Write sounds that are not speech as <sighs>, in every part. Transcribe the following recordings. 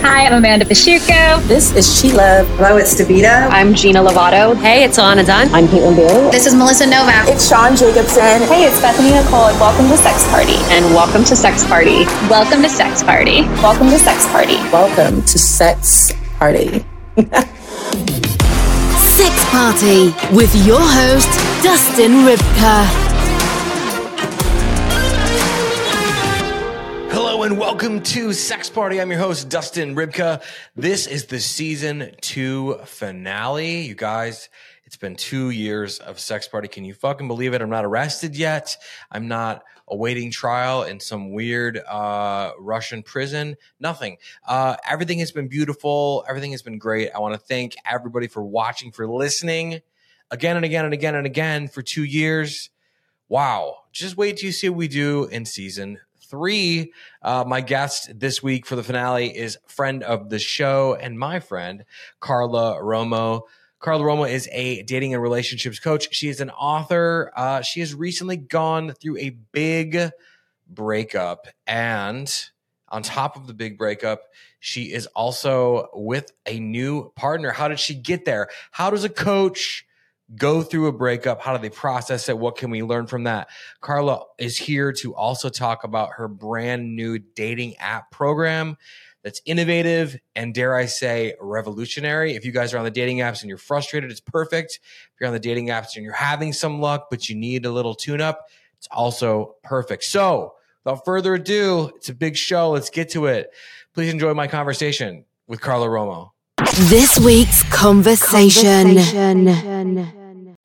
Hi, I'm Amanda Pisciuco. This is She Love. Hello, it's Davita. I'm Gina Lovato. Hey, it's Alana Dunn. I'm Caitlin Bailey. This is Melissa Novak. It's Sean Jacobson. Hey, it's Bethany Nicole, and welcome to Sex Party. And welcome to Sex Party. Welcome to Sex Party. Welcome to Sex Party. Welcome to Sex Party. Sex Party with your host, Dustin Ribka. Hello and welcome to Sex Party. I'm your host, Dustin Ribka. This is the season two finale. You guys, it's been two years of Sex Party. Can you fucking believe it? I'm not arrested yet. I'm not awaiting trial in some weird uh, Russian prison. Nothing. Uh, everything has been beautiful. Everything has been great. I want to thank everybody for watching, for listening again and again and again and again for two years. Wow. Just wait till you see what we do in season three. Uh, my guest this week for the finale is friend of the show and my friend, Carla Romo. Carla Romo is a dating and relationships coach. She is an author. Uh, she has recently gone through a big breakup. And on top of the big breakup, she is also with a new partner. How did she get there? How does a coach go through a breakup? How do they process it? What can we learn from that? Carla is here to also talk about her brand new dating app program that's innovative and dare I say revolutionary. If you guys are on the dating apps and you're frustrated, it's perfect. If you're on the dating apps and you're having some luck, but you need a little tune up, it's also perfect. So without further ado, it's a big show. Let's get to it. Please enjoy my conversation with Carla Romo. This week's conversation. conversation.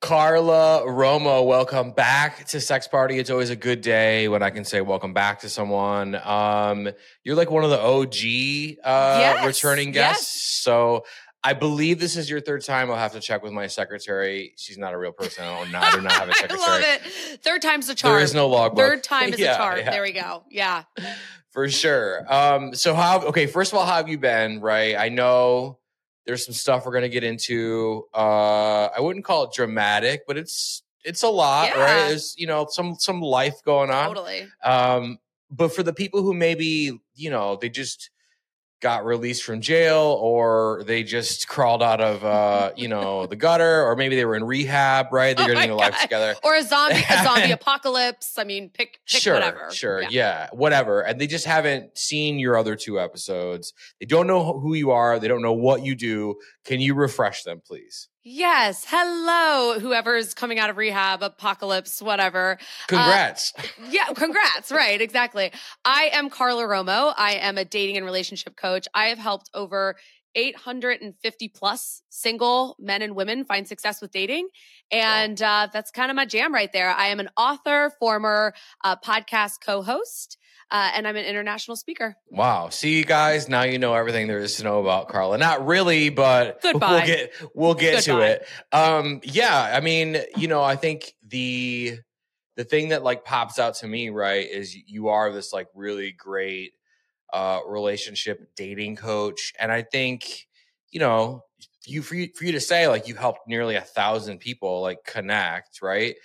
Carla Romo, welcome back to Sex Party. It's always a good day when I can say welcome back to someone. Um, you're like one of the OG uh, yes, returning guests. Yes. So I believe this is your third time. I'll have to check with my secretary. She's not a real person. I, not, I do not have a secretary. <laughs> I love it. Third time's the charm. There is no logbook. Third time is <laughs> yeah, the charm. Yeah. There we go. Yeah. For sure. Um, so how, okay, first of all, how have you been? Right. I know there's some stuff we're going to get into. Uh, I wouldn't call it dramatic, but it's it's a lot, yeah. right? There's you know some some life going on. Totally. Um, but for the people who maybe you know they just got released from jail or they just crawled out of uh, you know <laughs> the gutter or maybe they were in rehab right? They're oh getting their life together. Or a zombie a <laughs> zombie apocalypse. I mean pick, pick sure whatever. sure yeah. yeah. whatever. And they just haven't seen your other two episodes. They don't know who you are. They don't know what you do. Can you refresh them please Yes. Hello, whoever's coming out of rehab, apocalypse, whatever. Congrats. Uh, yeah, congrats. right, exactly. I am Carla Romo. I am a dating and relationship coach. I have helped over 850 plus single men and women find success with dating. And uh, that's kind of my jam right there. I am an author, former uh, podcast co host uh, and I'm an international speaker. Wow. See, you guys, now you know everything there is to know about Carla. Not really, but Goodbye. we'll get we'll get Goodbye. to it. Um, yeah, I mean, you know, I think the the thing that like pops out to me, right, is you are this like really great uh relationship dating coach. And I think, you know, you for you for you to say like you helped nearly a thousand people like connect, right?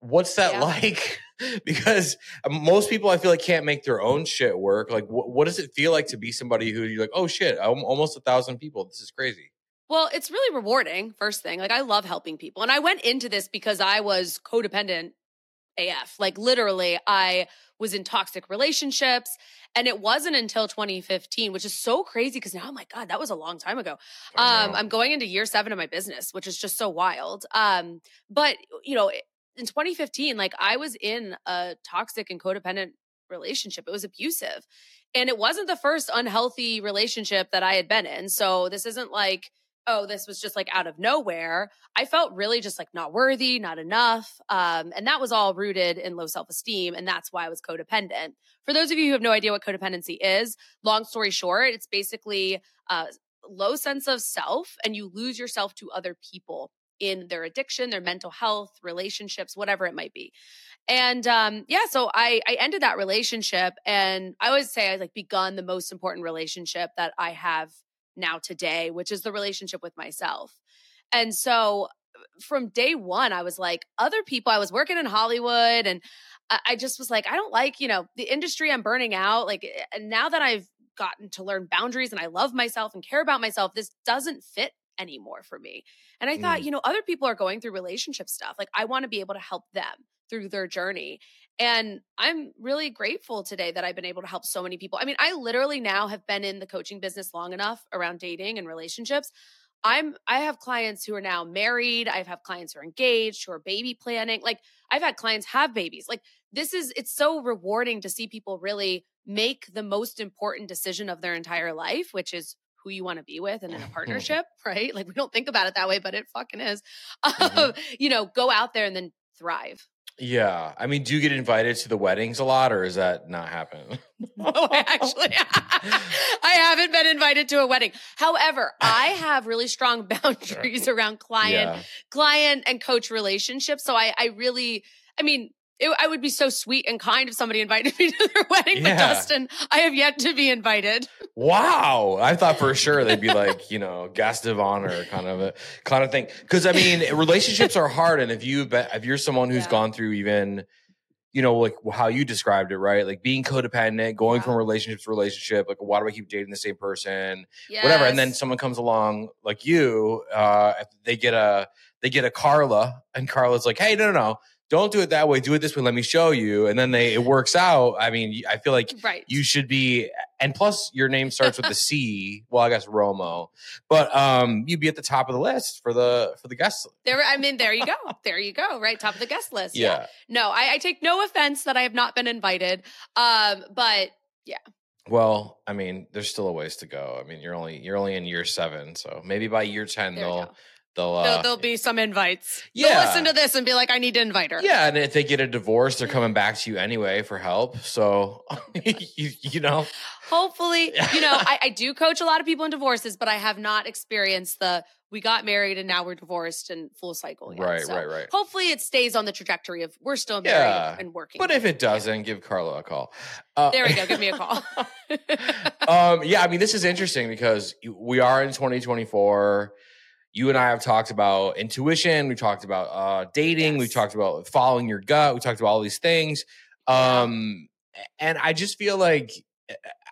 What's that yeah. like? <laughs> because most people I feel like can't make their own shit work. Like, wh- what does it feel like to be somebody who you're like, oh shit, I'm almost a thousand people. This is crazy. Well, it's really rewarding. First thing, like I love helping people, and I went into this because I was codependent AF. Like literally, I was in toxic relationships. And it wasn't until 2015, which is so crazy because now I'm like, God, that was a long time ago. Um, I'm going into year seven of my business, which is just so wild. Um, but you know, in 2015, like I was in a toxic and codependent relationship. It was abusive. And it wasn't the first unhealthy relationship that I had been in. So this isn't like, oh, this was just like out of nowhere. I felt really just like not worthy, not enough. Um, and that was all rooted in low self esteem. And that's why I was codependent. For those of you who have no idea what codependency is, long story short, it's basically uh, low sense of self and you lose yourself to other people in their addiction, their mental health, relationships, whatever it might be. And um, yeah, so I I ended that relationship, and I always say I like begun the most important relationship that I have now today, which is the relationship with myself. And so from day one, I was like, other people. I was working in Hollywood, and I, just was like, I don't like you know the industry. I'm burning out. Like, and now that I've gotten to learn boundaries and I love myself and care about myself. This doesn't fit anymore for me. And I thought, Mm. you know, other people are going through relationship stuff. Like I want to be able to help them through their journey. And I'm really grateful today that I've been able to help so many people. I mean, I literally now have been in the coaching business long enough around dating and relationships. I'm I have clients who are now married, I've have clients who are engaged, who are baby planning. Like I've had clients have babies. Like this is it's so rewarding to see people really make the most important decision of their entire life, which is who you want to be with and in a <laughs> partnership, right? Like we don't think about it that way, but it fucking is. Um, <laughs> you know, go out there and then thrive. Yeah. I mean, do you get invited to the weddings a lot or is that not happening? <laughs> Oh, I actually, I haven't been invited to a wedding. However, I have really strong boundaries around client, yeah. client and coach relationships. So I, I really, I mean, it, I would be so sweet and kind if somebody invited <laughs> me to their wedding, but Yeah. Dustin, I have yet to be invited. Wow. I thought for sure they'd be <laughs> like, you know, guest of honor kind of a kind of thing. Cause I mean, relationships are hard. And if you, if you're someone who's Yeah. gone through even, you know, like how you described it, right? Like being codependent, going Yeah. from relationship to relationship, like why do I keep dating the same person? Whatever. And then someone comes along like you, uh, they get a, they get a Carla and Carla's like, Hey, no, no, no, don't do it that way. Do it this way. Let me show you. And then they, it works out. I mean, I feel like right. you should be and plus your name starts with the C. <laughs> Well, I guess Romo. But um you'd be at the top of the list for the for the guest. there, I mean, there you go. There you go. Right. Top of the guest list. Yeah. No, I, I take no offense that I have not been invited. Um, but yeah. Well, I mean, there's still a ways to go. I mean, you're only you're only in year 7, so maybe by year 10 there they'll. They'll uh There'll, there'll be some invites. They'll Yeah. listen to this and be like, I need to invite her. yeah, and if they get a divorce, they're coming back to you anyway for help. So, <laughs> you, you know, Hopefully, you know, <laughs> I, I do coach a lot of people in divorces, but I have not experienced the we got married and now we're divorced and full cycle. Yet. right, So right, right. Hopefully, it stays on the trajectory of we're still married Yeah. and working. But if it doesn't, give Carla a call. Uh, there we go. Give me a call. <laughs> um, yeah, I mean, this is interesting because we are in 2024. You and I have talked about intuition. We talked about uh, dating. We Yes. talked about following your gut. We talked about all these things. Um, and I just feel like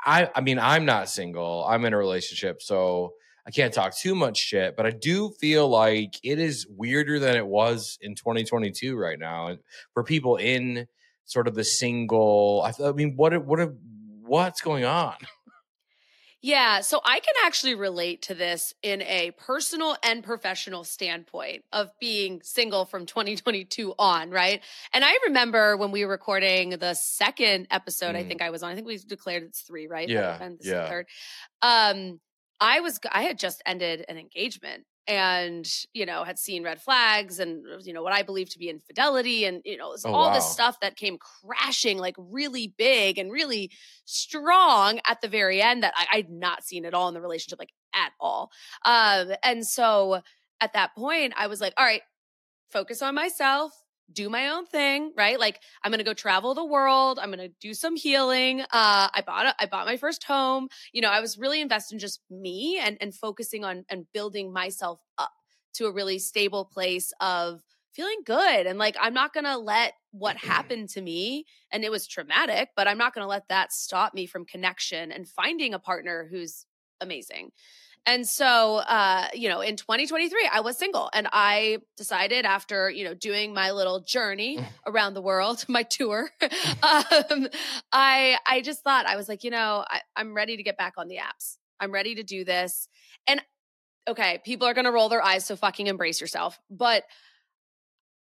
I, I mean, I'm not single. I'm in a relationship, so I can't talk too much shit. But I do feel like it is weirder than it was in 2022 right now and for people in sort of the single. I, I mean, what what what's going on? Yeah, so I can actually relate to this in a personal and professional standpoint of being single from <laughs> 2022 on, right? And I remember when we were recording the second episode, I Mm. think I was on. I think we declared it's three, right? Yeah, And this is the yeah. third. Um, I was I had just ended an engagement and you know had seen red flags and you know what I believe to be infidelity and you know Oh, all this stuff that came crashing like really big and really strong at the very end that I, I'd not seen at all in the relationship, like at all. Um, and so at that point, I was like, all right, focus on myself, do my own thing, right? Like I'm gonna go travel the world. I'm gonna do some healing. Uh, I bought a, I bought my first home. You know, I was really invested in just me and and focusing on and building myself up to a really stable place of feeling good and like I'm not going to let what happened to me and it was traumatic, but I'm not going to let that stop me from connection and finding a partner who's amazing. And so, uh, you know, in 2023, I was single and I decided after, you know, doing my little journey around the world, <laughs> my tour, um, I, I just thought, I was like, you know, I, I'm ready to get back on the apps. I'm ready to do this. And okay, people are going to roll their eyes. So fucking embrace yourself. But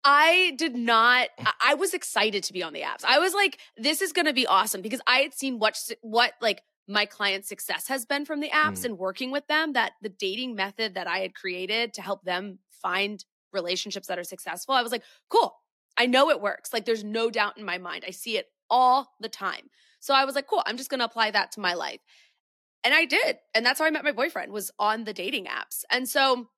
I did not. I- I was excited to be on the apps. I was like, "This is going to be awesome" because I had seen what what like my client success has been from the apps Mm. and working with them. That the dating method that I had created to help them find relationships that are successful. I was like, "Cool, I know it works." Like, there's no doubt in my mind. I see it all the time. So I was like, "Cool, I'm just going to apply that to my life." And I did. And that's how I met my boyfriend was on the dating apps. And so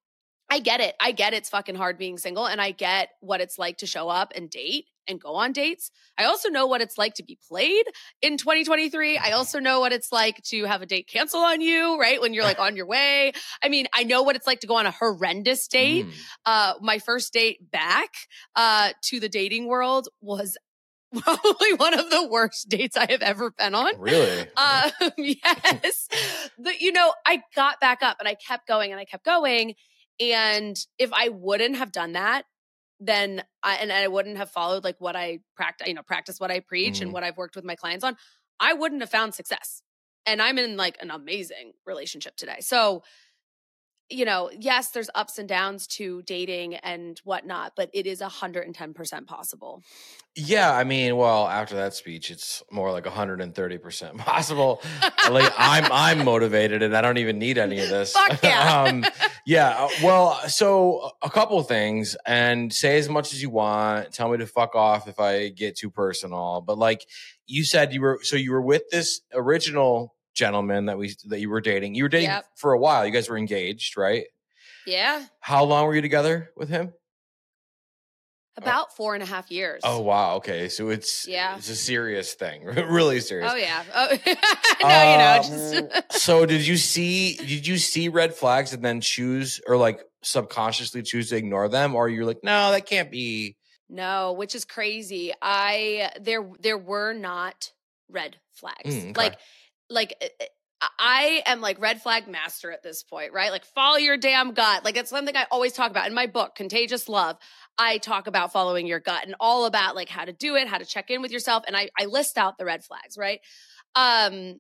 I get it. I get it's fucking hard being single and I get what it's like to show up and date and go on dates. I also know what it's like to be played in 2023. I also know what it's like to have a date cancel on you, right? When you're like on your way. I mean, I know what it's like to go on a horrendous date. Mm. Uh my first date back uh to the dating world was <laughs> probably one of the worst dates I have ever been on. Really? Um, <laughs> yes. But, you know, I got back up and I kept going and I kept going. And if I wouldn't have done that, then I, and I wouldn't have followed like what I practice, you know, practice what I preach Mhm. and what I've worked with my clients on, I wouldn't have found success. And I'm in like an amazing relationship today. So, you know, yes, there's ups and downs to dating and whatnot, but it is 110% possible. Yeah, I mean, well, after that speech, it's more like 130% <laughs> possible. like I'm I'm motivated and I don't even need any of this. Fuck yeah. <laughs> um, yeah, uh, well, so a couple things and say as much as you want. Tell me to fuck off if I get too personal. But like you said you were so you were with this original gentleman that we that you were dating. You were dating Yep. for a while. You guys were engaged, right? Yeah. How long were you together with him? About four and a half years. Oh wow, okay. So it's Yeah. it's a serious thing. <laughs> really serious. Oh yeah. Oh, <laughs> no, you know, Um, just so did you see did you see red flags and then choose or like subconsciously choose to ignore them or you're like no that can't be no, which is crazy. I there there were not red flags. Mm, okay. Like like eh, eh, I am like red flag master at this point, right? Like follow your damn gut. Like it's something I always talk about in my book, Contagious Love. I talk about following your gut and all about like how to do it, how to check in with yourself. And I, I list out the red flags, right? Um,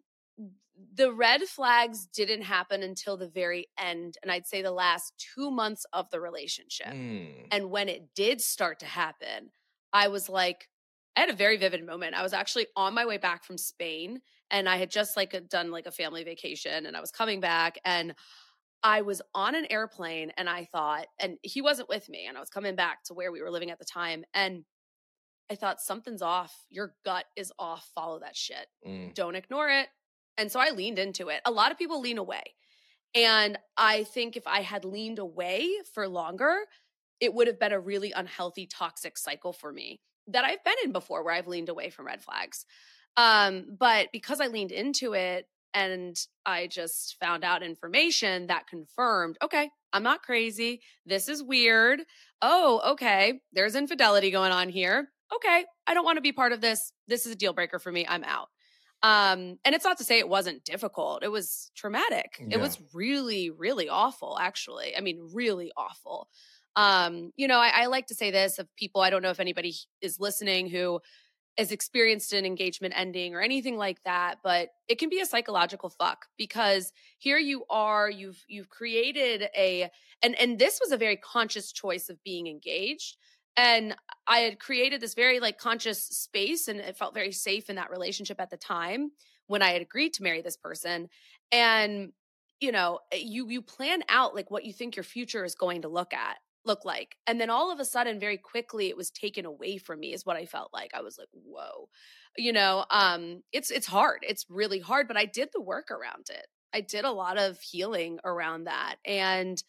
the red flags didn't happen until the very end. And I'd say the last two months of the relationship. Mm, And when it did start to happen, I was like, I had a very vivid moment. I was actually on my way back from Spain and I had just like done like a family vacation and I was coming back and I was on an airplane and I thought, and he wasn't with me and I was coming back to where we were living at the time. And I thought, something's off. Your gut is off. Follow that shit mm. don't ignore it. And so I leaned into it. A lot of people lean away. And I think if I had leaned away for longer, it would have been a really unhealthy, toxic cycle for me that I've been in before where I've leaned away from red flags. Um, but because I leaned into it and I just found out information that confirmed, okay, I'm not crazy. This is weird. Oh, okay. There's infidelity going on here. Okay. I don't want to be part of this. This is a deal breaker for me. I'm out. Um, and it's not to say it wasn't difficult. It was traumatic. Yeah. It was really, really awful, actually. I mean, really awful. Um, you know, I, I like to say this of people, I don't know if anybody is listening who has experienced an engagement ending or anything like that, but it can be a psychological fuck because here you are, you've you've created a and and this was a very conscious choice of being engaged. And I had created this very like conscious space and it felt very safe in that relationship at the time when I had agreed to marry this person. And you know, eh, you you plan out like what you think your future is going to look at look like. And then all of a sudden, very quickly, it was taken away from me, is what I felt like. I was like, whoa. You know, um, it's it's hard. It's really hard, but I did the work around it. I did a lot of healing around that. And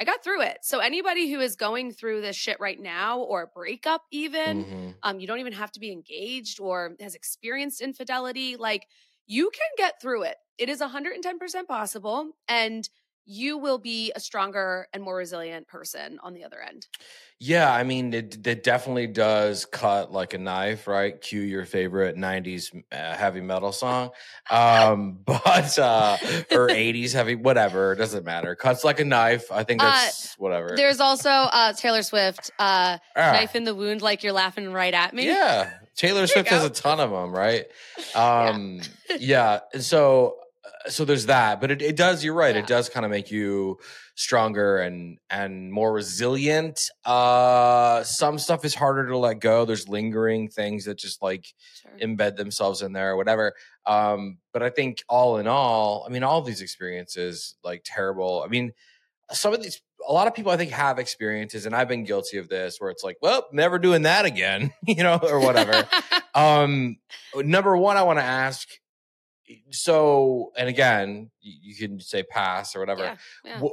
I got through it. So anybody who is going through this shit right now or a breakup even, Mhm. um, you don't even have to be engaged or has experienced infidelity, like you can get through it. It is 110% possible. And you will be a stronger and more resilient person on the other end. Yeah, I mean, it, it definitely does cut like a knife, right? Cue your favorite '90s uh, heavy metal song, um, <laughs> but uh, or '80s heavy, whatever. It doesn't matter. Cuts like a knife. I think Uh, that's whatever. There's also uh, Taylor Swift, uh, Ah, knife in the wound, like you're laughing right at me. Yeah, Taylor Swift has a ton of them, right? <laughs> Um, yeah. and so uh, so there's that, but it, it does. You're right. Yeah. It does kind of make you stronger and and more resilient. Uh, some stuff is harder to let go. There's lingering things that just like Sure. embed themselves in there or whatever. Um, but I think all in all, I mean, all these experiences, like terrible. I mean, some of these, a lot of people I think have experiences, and I've been guilty of this, where it's like, well, never doing that again, <laughs> you know, or whatever. <laughs> um, number one, I want to ask. So, and again, you, you can say pass or whatever. Yeah, yeah.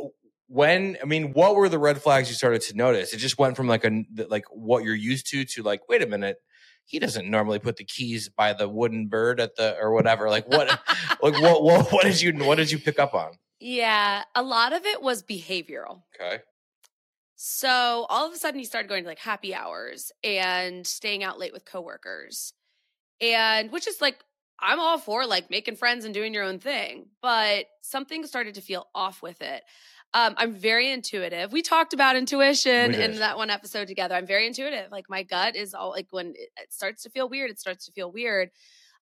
When I mean, what were the red flags you started to notice? It just went from like a like what you're used to to like, wait a minute, he doesn't normally put the keys by the wooden bird at the or whatever. Like what, <laughs> like what, what, what did you, what did you pick up on? yeah, a lot of it was behavioral. Okay. So all of a sudden, he started going to like happy hours and staying out late with coworkers. and which is like I'm all for like making friends and doing your own thing, but something started to feel off with it. Um, I'm very intuitive. We talked about intuition in that one episode together. I'm very intuitive. Like my gut is all like when it, starts to feel weird, it starts to feel weird.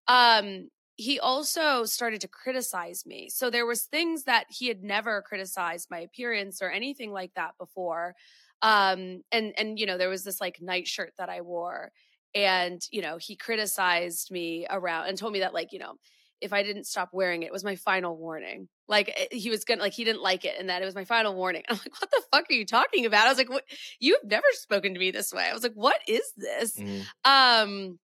Um, he also started to criticize me. So there was things that he had never criticized my appearance or anything like that before. Um, and and you know there was this like night shirt that I wore, and you know he criticized me around and told me that like you know if I didn't stop wearing it, it was my final warning. Like eh, he was gonna like he didn't like it, and that it was my final warning. <laughs> I'm like, what the fuck are you talking about? I was like, what? You've never spoken to me this way. I was like, what is this? Mhm. Um,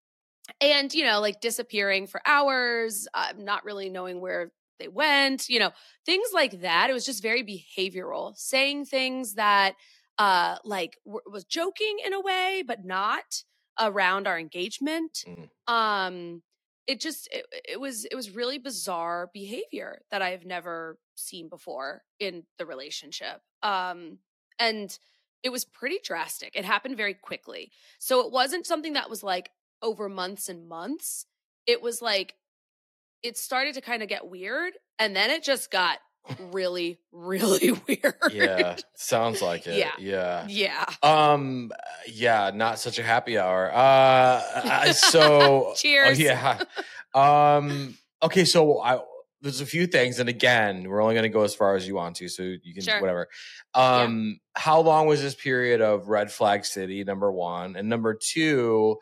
and you know, like disappearing for hours, uh, not really knowing where they went, you know, things like that. It was just very behavioral, saying things that, uh, like w- was joking in a way, but not around our engagement. Mm. Um, it just it, it was it was really bizarre behavior that I've never seen before in the relationship. Um, and it was pretty drastic. It happened very quickly. So it wasn't something that was like over months and months. It was like it started to kind of get weird and then it just got really really <laughs> weird. Yeah, sounds like it. Yeah. yeah. Yeah. Um. Yeah. Not such a happy hour. Uh. So. <laughs> Cheers. Oh, yeah. Um. Okay. So I. There's a few things, and again, we're only going to go as far as you want to, so you can Sure. whatever. Um. How long was this period of red flag city? Number one, and number two,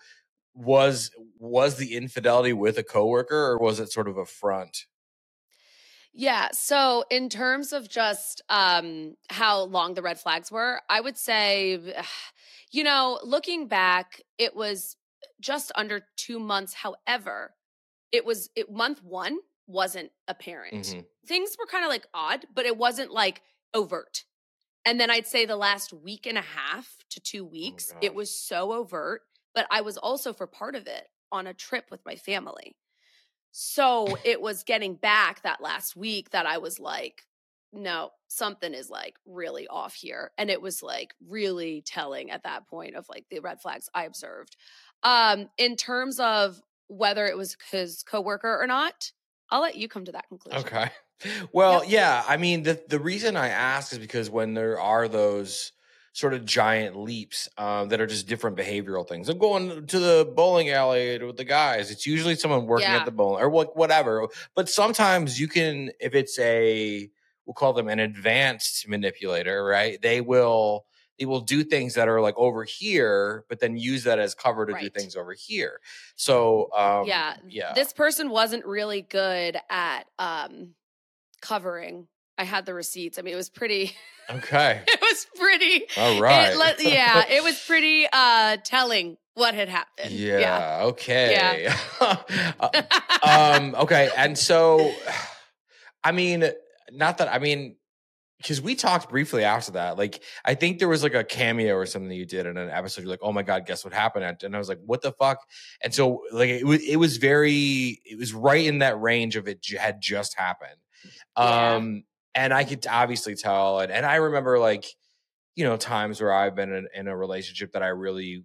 was was the infidelity with a coworker, or was it sort of a front? Yeah. So in terms of just um how long the red flags were, I would say you know, looking back, it was just under 2 months. However, it was it month 1 wasn't apparent. Mhm. Things were kind of like odd, but it wasn't like overt. And then I'd say the last week and a half to 2 weeks, it was so overt, but I was also for part of it on a trip with my family. So it was getting back that last week that I was like, no, something is like really off here. And it was like really telling at that point of like the red flags I observed. Um, in terms of whether it was his coworker or not, I'll let you come to that conclusion. Okay. <laughs> Well, Yep. yeah. I mean, the the reason I ask is because when there are those sort of giant leaps um, that are just different behavioral things. I'm going to the bowling alley with the guys. It's usually someone working Yeah. at the bowling or what, whatever. But sometimes you can, if it's a, we'll call them an advanced manipulator, right? They will. They will do things that are like over here, but then use that as cover to do things over here. So, um, yeah. yeah, This person wasn't really good at um covering. I had the receipts. I mean, it was pretty <laughs> okay, it was pretty all right, It let- <laughs> yeah, it was pretty uh telling what had happened. Yeah. Okay. <laughs> Uh, um. Okay. And so, <sighs> I mean, not that I mean, because we talked briefly after that. Like, I think there was like a cameo or something that you did in an episode. You're like, "Oh my god, guess what happened?" And I was like, "What the fuck?" And so, like, it was it was very it was right in that range of it had just happened. Yeah. Um. And I could obviously tell, and and I remember like, you know, times where I've been in, in a relationship that I really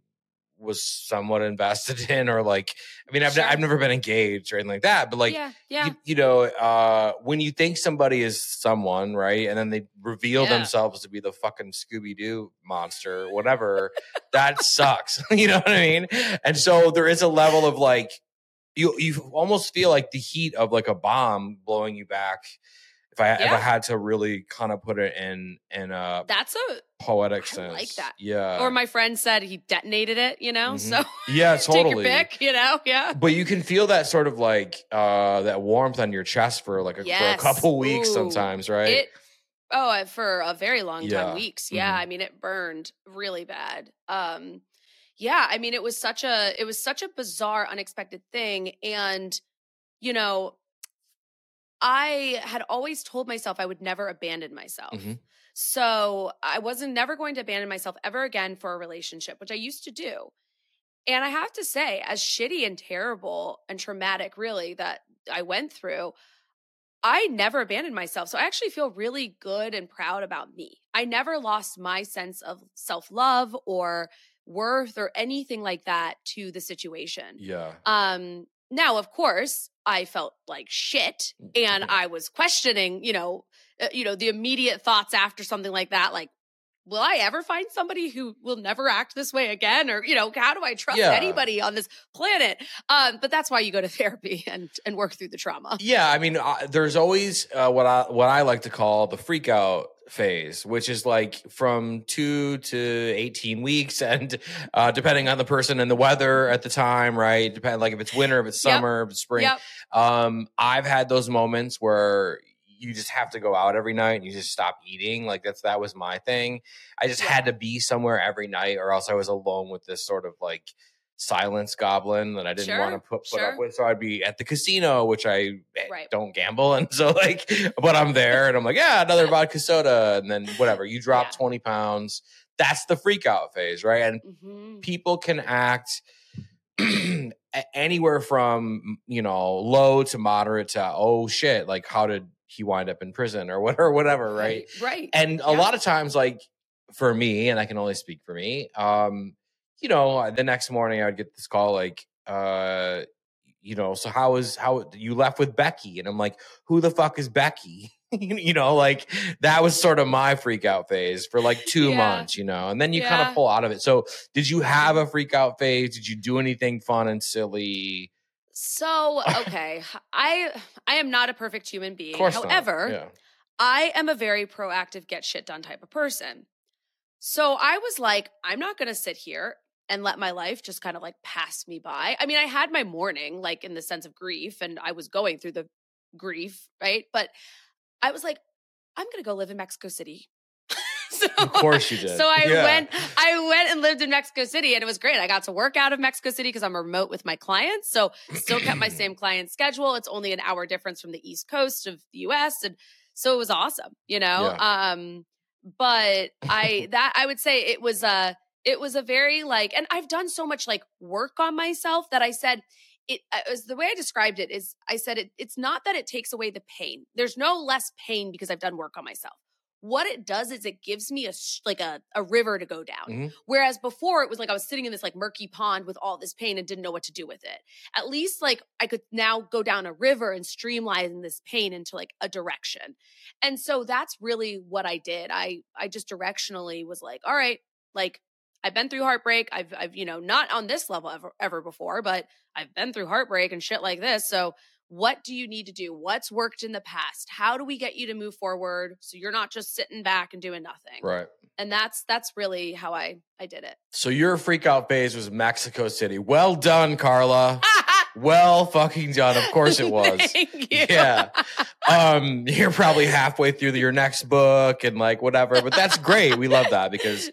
was somewhat <laughs> invested in, or like, I mean, I've Sure. I've never been engaged or anything like that, but like, yeah, yeah. you, you know, uh, when you think somebody is someone, right, and then they reveal Yeah. themselves to be the fucking Scooby Doo monster, whatever, that sucks. <laughs> you know what I mean? And so there is a level of like, you you almost feel like the heat of like a bomb blowing you back. If I if I had to really kind of put it in in a That's a poetic I sense, like that. Yeah. or my friend said he detonated it, you know? Mhm. So <laughs> yeah, totally. pick, you know? Yeah. But you can feel that sort of like uh that warmth on your chest for like a, for a couple weeks Ooh. sometimes, right? It oh for a very long time, Yeah. weeks. Yeah, Mhm. I mean it burned really bad. Um yeah, I mean it was such a it was such a bizarre unexpected thing and you know I had always told myself I would never abandon myself. Mhm. So I wasn't never going to abandon myself ever again for a relationship, which I used to do. And I have to say, as shitty and terrible and traumatic, really, that I went through, I never abandoned myself. So I actually feel really good and proud about me. I never lost my sense of self love or worth or anything like that to the situation. yeah. Um, now, of course, I felt like shit and I was questioning, you know, uh, you know, the immediate thoughts after something like that, like, will I ever find somebody who will never act this way again? Or, you know, how do I trust Yeah. anybody on this planet? Um, but that's why you go to <laughs> therapy and, and work through the trauma. Yeah, I mean, uh, there's always uh, what I what I like to call the freak out phase, which is like from two to eighteen weeks, <laughs> and uh, depending on the person and the weather at the time, right? Depend like if it's winter, if it's Yep. summer, if it's spring. Yep. Um, I've had those moments where you just have to go out every night and you just stop eating. Like that's that was my thing. I just Yeah. had to be somewhere every night, or else I was alone with this sort of like silence goblin that I didn't want to put, put sure. up with. So I'd be at the casino, which I eh, Right. don't gamble, <laughs> and so like, but I'm there and I'm like, yeah, another <laughs> vodka soda, and then whatever. You drop Yeah. twenty pounds. That's the freak out phase, right? And Mhm. people can act <clears throat> anywhere from you know low to moderate to oh shit like how did he wind up in prison or whatever whatever right Right. and a lot of times like for me and i can only speak for me um you know the next morning i would get this call like uh you know so how is how you left with becky and i'm like who the fuck is becky <laughs> you know like that was sort of my freak out phase for like <laughs> two Yeah. months you know and then you kind of pull out of it so did you have a freak out phase did you do anything fun and silly So, <laughs> okay, I I am not a perfect human being. of. However, yeah. I am a very proactive, get shit done type of person. So I was like, I'm not going to sit here and let my life just kind of like pass me by. I mean, I had my mourning, like in the sense of grief, and I was going through the grief, right? But I was like, I'm going to go live in Mexico City. <laughs> so, Of course you did. So I Yeah. went, I went and lived in Mexico City, and it was great. I got to work out of Mexico City because I'm remote with my clients, so still kept my <clears throat> same client schedule. It's only an hour difference from the East Coast of the U.S., and so it was awesome, you know. Um, but I that I would say it was a it was a very like, and I've done so much like work on myself that I said it uh, was the way I described it is I said it, it's not that it takes away the pain. There's no less pain because I've done work on myself. What it does is it gives me a like a, a river to go down. Mhm. Whereas before it was like I was sitting in this like murky pond with all this pain and didn't know what to do with it. At least like I could now go down a river and streamline this pain into like a direction. And so that's really what I did. I I just directionally was like, all right, like I've been through heartbreak. I've I've you know not on this level ever ever before, but I've been through heartbreak and shit like this. So what do you need to do? What's worked in the past? How do we get you to move forward so you're not just sitting back and doing nothing? right And that's that's really how I I did it. so your freak out phase was mexico city well done carla ah! Well fucking done of course it <laughs> was. Thank you. Yeah. um you're probably halfway through your next book and like whatever but that's great. We love that because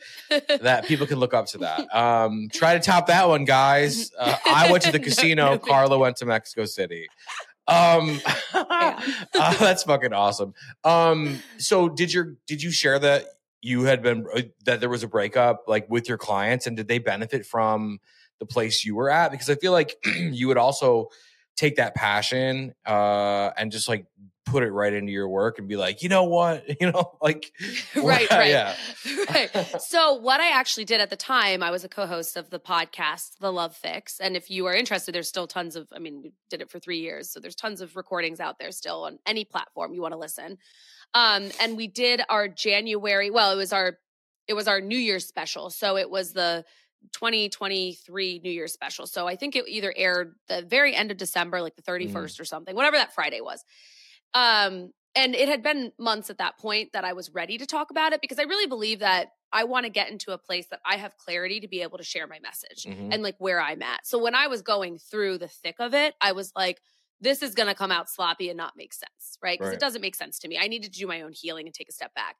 that people can look up to that. Um try to top that one guys. <laughs> Uh, i went to the casino. No carla went to mexico city. Um <laughs> uh, that's fucking awesome. Um so did your did you share that you had been uh, that there was a breakup like with your clients and did they benefit from the place you were at because i feel like <clears throat> you would also take that passion uh and just like put it right into your work and be like you know what <laughs> you know like <laughs> right, <laughs> right, yeah right. So, what I actually did at the time, I was a co-host of the podcast, The Love Fix, and if you are interested, there's still tons of. I mean, we did it for three years, so there's tons of recordings out there still on any platform you want to listen. Um, and we did our January. Well, it was our it was our New Year's special, so it was the 2023 New Year's special. So I think it either aired the very end of December, like the 31st or something, whatever that Friday was. Um, and it had been months at that point that I was ready to talk about it because I really believe that I want to get into a place that I have clarity to be able to share my message Mhm. and like where I'm at. So when I was going through the thick of it, I was like, this is going to come out sloppy and not make sense, right? Because Right. it doesn't make sense to me. I needed to do my own healing and take a step back.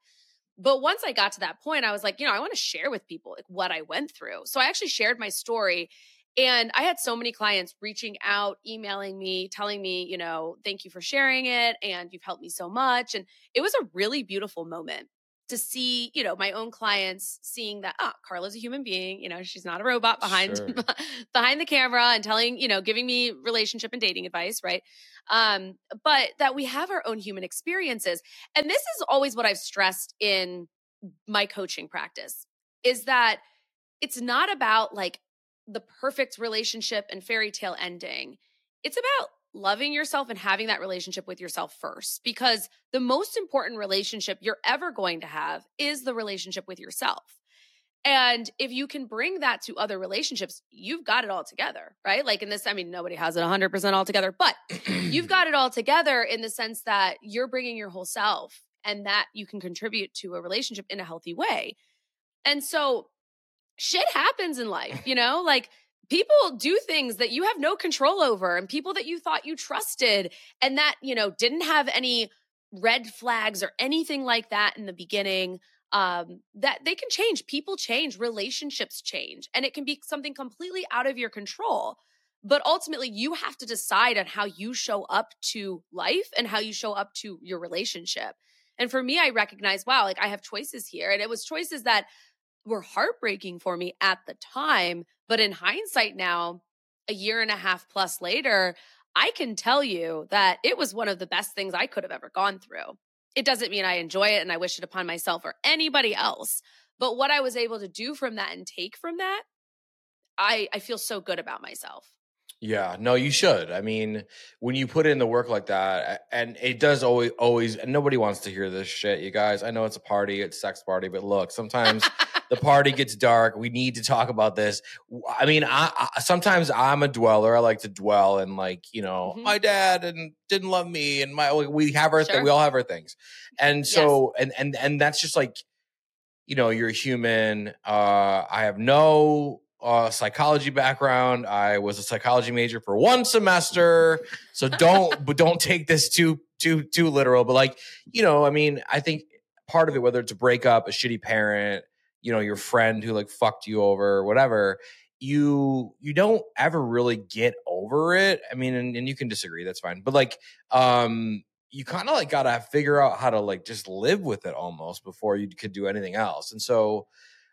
But once I got to that point, I was like, you know, I want to share with people like what I went through. So I actually shared my story and I had so many clients reaching out, emailing me, telling me, you know, thank you for sharing it and you've helped me so much. And it was a really beautiful moment to see, you know, my own clients seeing that, ah, Carla's a human being, you know, she's not a robot behind <laughs> Sure. behind the camera and telling, you know, giving me relationship and dating advice, right? Um, but that we have our own human experiences. And this is always what I've stressed in my coaching practice is that it's not about like the perfect relationship and fairy tale ending. it's about loving yourself and having that relationship with yourself first because the most important relationship you're ever going to have is the relationship with yourself. And if you can bring that to other relationships, you've got it all together, right? Like in this, I mean, nobody has it 100% all together, but <clears throat> you've got it all together in the sense that you're bringing your whole self and that you can contribute to a relationship in a healthy way. And so shit happens in life, you know? Like people do things that you have no control over and people that you thought you trusted and that, you know, didn't have any red flags or anything like that in the beginning um that they can change. People change. Relationships change. And it can be something completely out of your control. But ultimately you have to decide on how you show up to life and how you show up to your relationship. And for me i recognize wow like i have choices here. And it was choices that were heartbreaking for me at the time but in hindsight now a year and a half plus later i can tell you that it was one of the best things i could have ever gone through it doesn't mean I enjoy it and I wish it upon myself or anybody else. But what I was able to do from that and take from that, I I feel so good about myself. Yeah, no, you should. I mean, when you put in the work like that, and it does always, always, nobody wants to hear this shit, you guys. I know it's a party, it's sex party, but look, sometimes the party gets dark. We need to talk about this. I mean, I, I sometimes I'm a dweller. I like to dwell and like, you know, mm-hmm. my dad and didn't love me, and my we have our sure. we all have our things, and so yes. and and and that's just like, you know, you're a human. Uh, I have no uh, psychology background. I was a psychology major for one semester, so don't but don't take this too too too literal. But like you know, I mean, I think part of it, whether it's a breakup, a shitty parent, you know, your friend who like fucked you over, or whatever, you you don't ever really get over it. I mean, and, and you can disagree, that's fine. But like, um, you kind of like gotta figure out how to like just live with it almost before you could do anything else. And so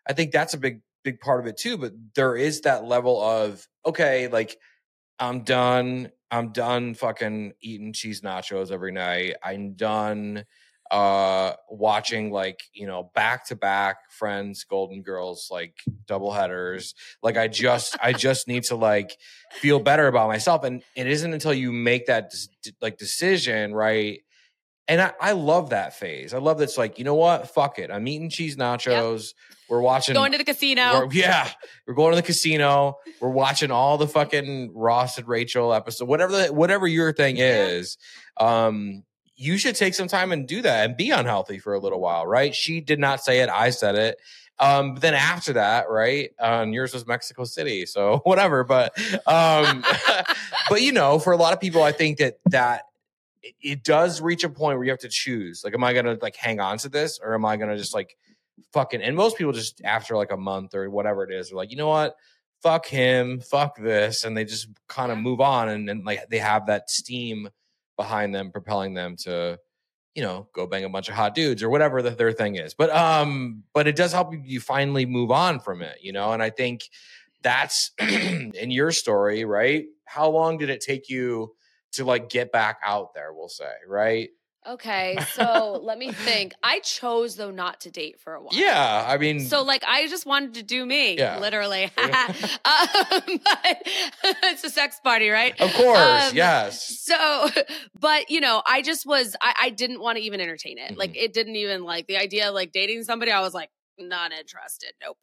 I think that's a big big part of it too. But there is that level of okay, like I'm done. I'm done fucking eating cheese nachos every night. I'm done uh watching like you know back to back friends golden girls like double headers like i just i <laughs> just need to like feel better about myself and it isn't until you make that like decision right and I, I love that phase i love that's like you know what fuck it i'm eating cheese nachos yep. We're watching going to the casino. yeah, we're going to the casino. We're watching all the fucking Ross and Rachel episode, whatever the, whatever your thing yeah. is. Um, you should take some time and do that and be unhealthy for a little while, right? She did not say it. I said it. Um, but then after that, right? Um, yours was Mexico City, so <laughs> whatever. But, um, <laughs> but you know, for a lot of people, I think that that it does reach a point where you have to choose. Like, am I gonna like hang on to this, or am I gonna just like fucking and most people just after like a month or whatever it is are like you know what fuck him fuck this and they just kind of move on and, and like they have that steam behind them propelling them to you know go bang a bunch of hot dudes or whatever the, their thing is. But um but it does help you finally move on from it you know? And i think that's <clears throat> in your story right? How long did it take you to like get back out there we'll say right Okay, so <laughs> let me think. I chose though not to date for a while. Yeah, I mean, so like I just wanted to do me, yeah. literally. <laughs> um, but <laughs> it's a sex party, right? Of course, um, yes. So, but you know, I just was. I, I didn't want to even entertain it. Mm-hmm. Like, it didn't even like the idea of like dating somebody. I was like, not interested. Nope.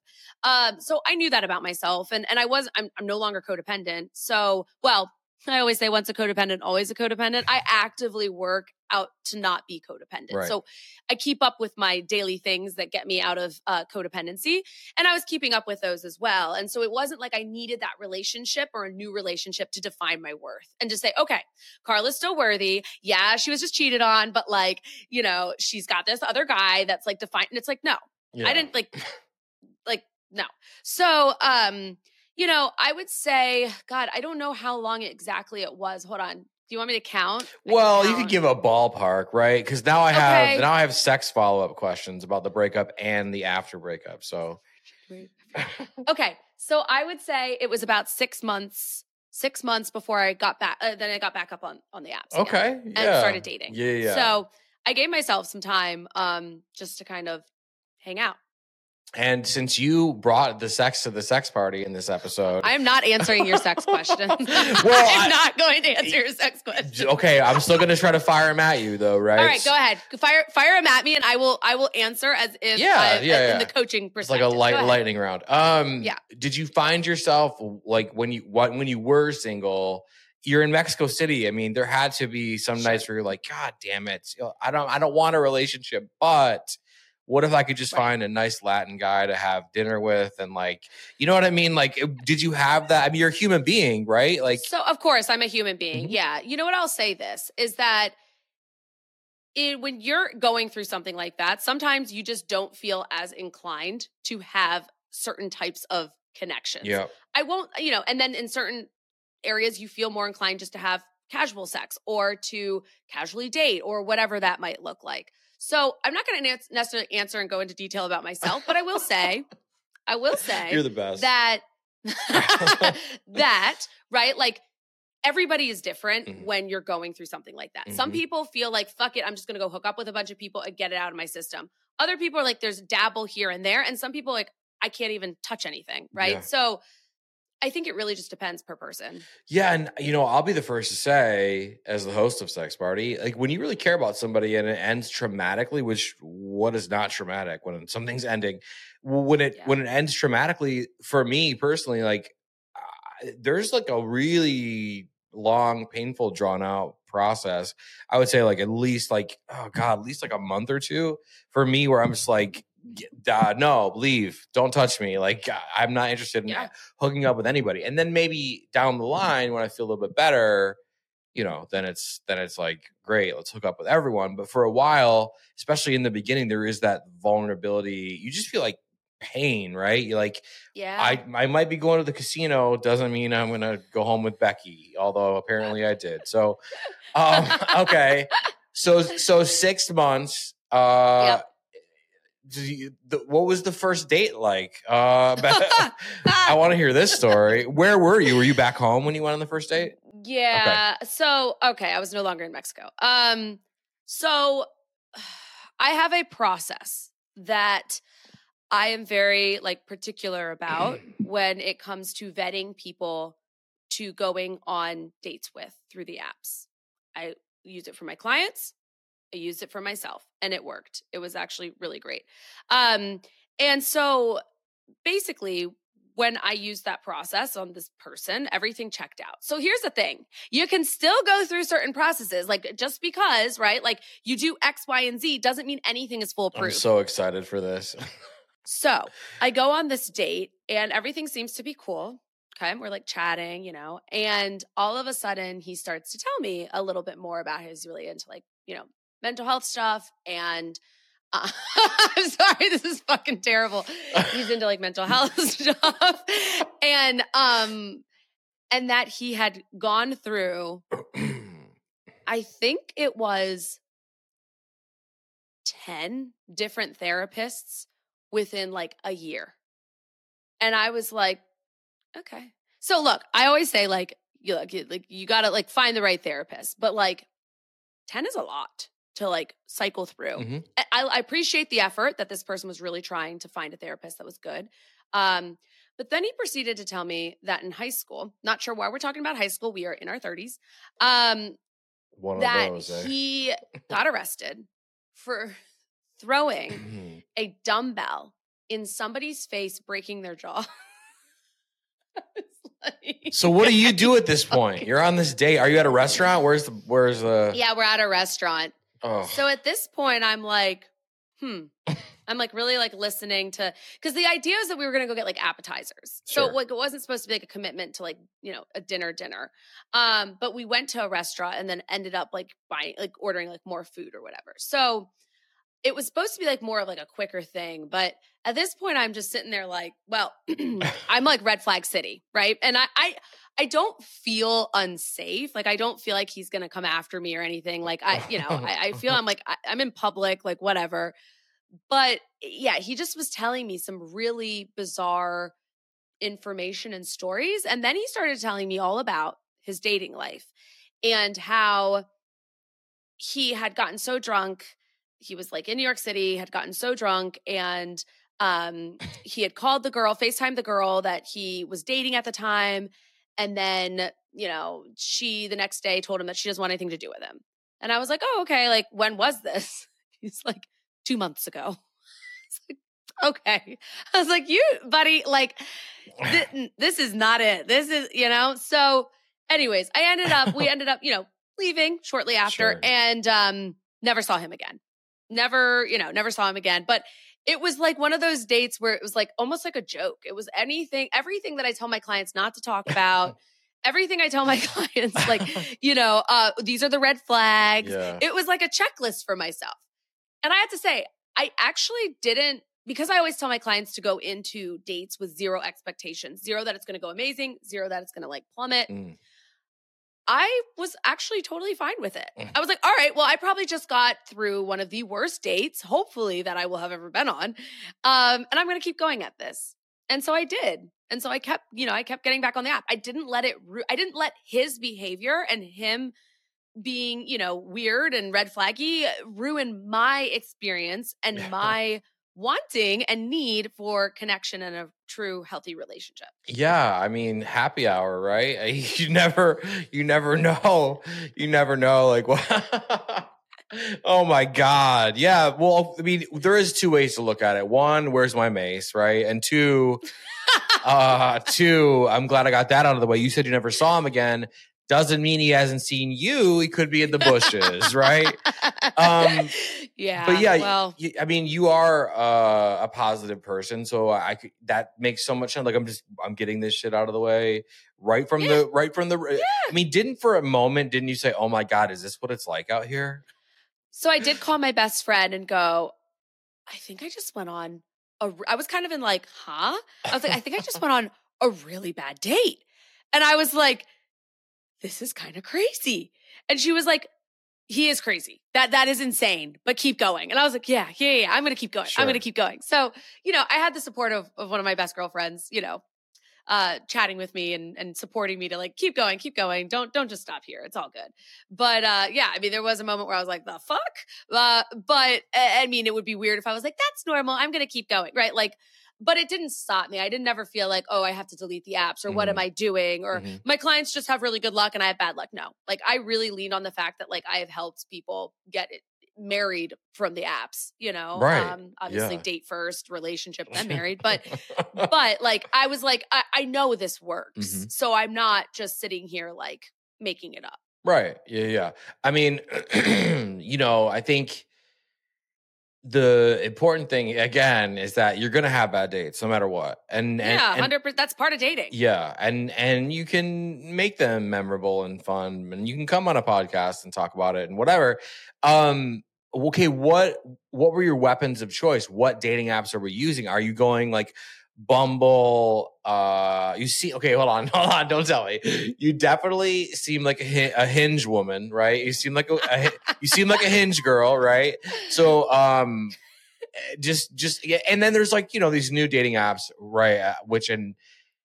Um, so I knew that about myself, and and I was. I'm I'm no longer codependent. So, well, I always say once a codependent, always a codependent. I actively work out to not be codependent. Right. So I keep up with my daily things that get me out of uh, codependency. And I was keeping up with those as well. And so it wasn't like I needed that relationship or a new relationship to define my worth and just say, okay, Carla's still worthy. Yeah, she was just cheated on, but like, you know, she's got this other guy that's like defined. And it's like, no, yeah. I didn't like, <laughs> like, no. So, um, you know, I would say, God, I don't know how long exactly it was. Hold on. Do you want me to count? well, count. you could give a ballpark, right? Because now I have okay. now I have sex follow up questions about the breakup and the after breakup. So, <laughs> okay, so I would say it was about six months. Six months before I got back, uh, then I got back up on on the apps. Okay, yeah. and started dating. Yeah, yeah. So I gave myself some time, um, just to kind of hang out. And since you brought the sex to the sex party in this episode, I am not answering your sex question. <laughs> Well, <laughs> I'm I- not going to answer your sex question. <laughs> okay, I'm still going to try to fire him at you, though, right? All right, go ahead. Fire fire him at me, and I will I will answer as if Yeah, I, yeah, in yeah. the coaching It's like a light lightning round. Um, Yeah. Did you find yourself like when you what when you were single? You're in Mexico City. I mean, there had to be some Sure. nights where you're like, God damn it, I don't I don't want a relationship, but what if I could just Right. find a nice Latin guy to have dinner with and like, you know what I mean? Like, did you have that? I mean, you're a human being, right? Like, so of course I'm a human being. Mhm. Yeah. You know what I'll say this is that it, when you're going through something like that, sometimes you just don't feel as inclined to have certain types of connections. yeah, I won't, you know, and then in certain areas you feel more inclined just to have casual sex or to casually date or whatever that might look like. So I'm not going to necessarily answer and go into detail about myself, but I will say, <laughs> I will say you're the best. that <laughs> <laughs> that right like everybody is different Mhm. when you're going through something like that some Mhm. people feel like fuck it i'm just gonna go hook up with a bunch of people and get it out of my system other people are like there's dabble here and there and some people are like i can't even touch anything right Yeah. so i think it really just depends per person Yeah, and you know, I'll be the first to say, as the host of Sex Party, like when you really care about somebody and it ends traumatically, which what is not traumatic when something's ending, when it Yeah. when it ends traumatically, for me personally, like I- there's like a really long, painful, drawn out process. I would say like at least like oh god, at least like a month or two for me, where I'm just like. Uh, no, leave. Don't touch me. Like I'm not interested in Yeah. hooking up with anybody. And then maybe down the line when I feel a little bit better, you know, then it's then it's like great, let's hook up with everyone. But for a while, especially in the beginning, there is that vulnerability. You just feel like pain, right? You like yeah I I might be going to the casino doesn't mean I'm gonna go home with Becky, although apparently I did. So <laughs> um <laughs> okay. So so six months. Uh Yep. You- the, what was the first date like? Uh, <laughs> I want to hear this story. Where were you? Were you back home when you went on the first date? Yeah. So, okay, I was no longer in Mexico. Um so I have a process that I am very like particular about <clears throat> when it comes to vetting people to going on dates with through the apps. I use it for my clients. I used it for myself and it worked. It was actually really great. Um and so basically when I used that process on this person, everything checked out. So here's the thing you can still go through certain processes. Like just because, right? Like you do X, Y, and Z doesn't mean anything is foolproof. I'm so excited for this. So I go on this date and everything seems to be cool. Okay. We're like chatting, you know, and all of a sudden he starts to tell me a little bit more about his really into like, you know, mental health stuff. And uh, <laughs> I'm sorry, this is fucking terrible. He's into like mental <laughs> health <laughs> stuff. And, um, and that he had gone through, I think it was 10 different therapists within like a year. And I was like, okay. So look, I always say like you look, you, like you got to like find the right therapist, but like 10 is a lot to like cycle through. Mhm. I, I appreciate the effort that this person was really trying to find a therapist that was good. Um, but then he proceeded to tell me that in high school, not sure why we're talking about high school, we are in our 30s, um, One that of those. Eh? he <laughs> got arrested for throwing a dumbbell in somebody's face, breaking their jaw. <laughs> Like- so what do <laughs> you do at this point? You're on this date. Are you at a restaurant? Where's the where's the yeah, we're at a restaurant. Oh So at this point, I'm like, hmm. <laughs> I'm like really like listening to because the idea is that we were gonna go get like appetizers. So like it wasn't supposed to be like a commitment to like, you know, a dinner dinner. Um, but we went to a restaurant and then ended up like buying like ordering like more food or whatever. So it was supposed to be like more of like a quicker thing, but at this point I'm just sitting there like, well, <clears throat> I'm like red flag city, right? And I I I don't feel unsafe. Like I don't feel like he's gonna come after me or anything. Like I, you know, <laughs> I, I feel I'm like I, I'm in public, like whatever. But yeah, he just was telling me some really bizarre information and stories, and then he started telling me all about his dating life and how he had gotten so drunk. He was like in New York City, had gotten so drunk, and Um, he had called the girl, FaceTime the girl that he was dating at the time. And then, you know, she the next day told him that she doesn't want anything to do with him. And I was like, oh, okay. Like, when was this? <laughs> He's like, two months ago. <laughs> Like, okay. <laughs> I was like, you, buddy, like, th- <sighs> this is not it. This is, you know, so anyways, I ended up, we ended up, you know, leaving shortly after Sure. and um never saw him again. Never, you know, never saw him again. But it was like one of those dates where it was like almost like a joke. It was anything, everything that I tell my clients not to talk about, <laughs> everything I tell my <laughs> clients, like, <laughs> you know, uh, these are the red flags. Yeah. It was like a checklist for myself. And I have to say, I actually didn't because I always tell my clients to go into dates with zero expectations, zero that it's going to go amazing, zero that it's going to like plummet. Mm. I was actually totally fine with it. Mm. I was like, all right, well, I probably just got through one of the worst dates, hopefully, that I will have ever been on. Um, and I'm going to keep going at this. And so I did. And so I kept, you know, I kept getting back on the app. I didn't let it, I didn't let his behavior and him being, you know, weird and red flaggy ruin my experience and Yeah. my wanting and need for connection and a true healthy relationship. Yeah, I mean, happy hour, right? <laughs> You never, you never know, you never know. Like, what? <laughs> oh my god, yeah. Well, I mean, there is two ways to look at it. One, where's my mace, right? And two, <laughs> uh, two, I'm glad I got that out of the way. You said you never saw him again. Doesn't mean he hasn't seen you. He could be in the bushes, <laughs> right? Um, yeah. but yeah, Well, I mean, you are uh, a positive person, so I could, that makes so much sense. Like I'm just I'm getting this shit out of the way right from the right from the. I mean, didn't for a moment didn't you say, "Oh my god, is this what it's like out here?" so I did call my best friend and go, I think I just went on a, I was kind of in like, huh? I was like, I think I just went on <laughs> a really bad date. And I was like, this is kind of crazy. And she was like, he is crazy. That that is insane, but keep going. And I was like, yeah, yeah, yeah, I'm gonna keep going. Sure. I'm gonna keep going. So, you know, I had the support of, of one of my best girlfriends, you know, uh chatting with me and and supporting me to like keep going, keep going. Don't don't just stop here. It's all good. But uh yeah, I mean there was a moment where I was like, the fuck? Uh but I I mean it would be weird if I was like, that's normal. I'm gonna keep going. Right. Like but it didn't stop me. I didn't ever feel like, oh, I have to delete the apps or what am I doing? Or Mhm. my clients just have really good luck and I have bad luck. No, like I really lean on the fact that like I have helped people get it married from the apps, you know, Right. um, obviously Yeah. date first relationship, then <laughs> married, but, <laughs> but like, I was like, I, I know this works. Mhm. So I'm not just sitting here like making it up. Right. Yeah. Yeah. I mean, <clears throat> you know, I think the important thing again is that you're gonna have bad dates no matter what, and, and yeah. hundred percent. That's part of dating. Yeah, and and you can make them memorable and fun, and you can come on a podcast and talk about it and whatever. Um, okay, what what were your weapons of choice? What dating apps are we using? Are you going like Bumble? Uh, you see? Okay, hold on, <laughs> hold on. Don't tell me. You definitely seem like a, a hinge woman, right? You seem like a, a you seem like a hinge girl, right? So, um, eh, just just yeah, and then there's like you know these new dating apps, right? uh, Which and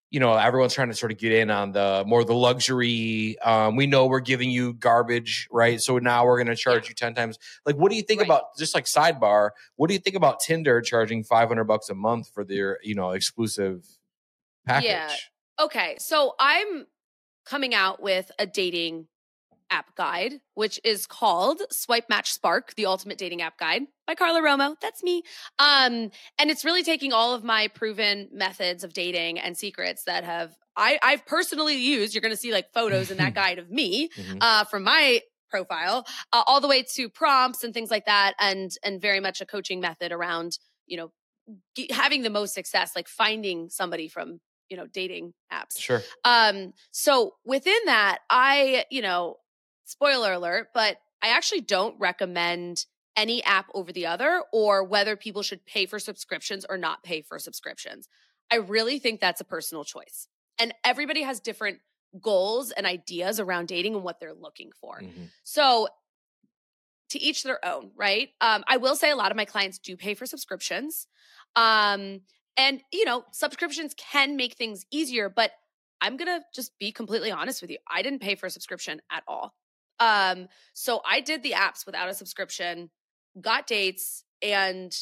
you know everyone's trying to sort of get in on the more the luxury. Um, we know we're giving you garbage, right? So now we're going to charge you ten times. Like, what do you think Right. about just like sidebar? What do you think about Tinder charging five hundred bucks a month for their you know exclusive package? Yeah. Okay. So I'm coming out with a dating app guide, which is called Swipe Match Spark, the ultimate dating app guide by Carla Romo. That's me. Um, and it's really taking all of my proven methods of dating and secrets that have I, I've personally used. You're gonna see like photos in that guide of me Mhm. uh, from my profile, uh, all the way to prompts and things like that, and and very much a coaching method around you know ge- having the most success, like finding somebody from you know dating apps. Sure. Um, so within that, I you know, spoiler alert, but I actually don't recommend any app over the other, or whether people should pay for subscriptions or not pay for subscriptions. I really think that's a personal choice, and everybody has different goals and ideas around dating and what they're looking for. Mhm. So to each their own, right? Um, I will say a lot of my clients do pay for subscriptions. Um, and you know, subscriptions can make things easier, but I'm gonna just be completely honest with you. I didn't pay for a subscription at all. Um, so I did the apps without a subscription, got dates, and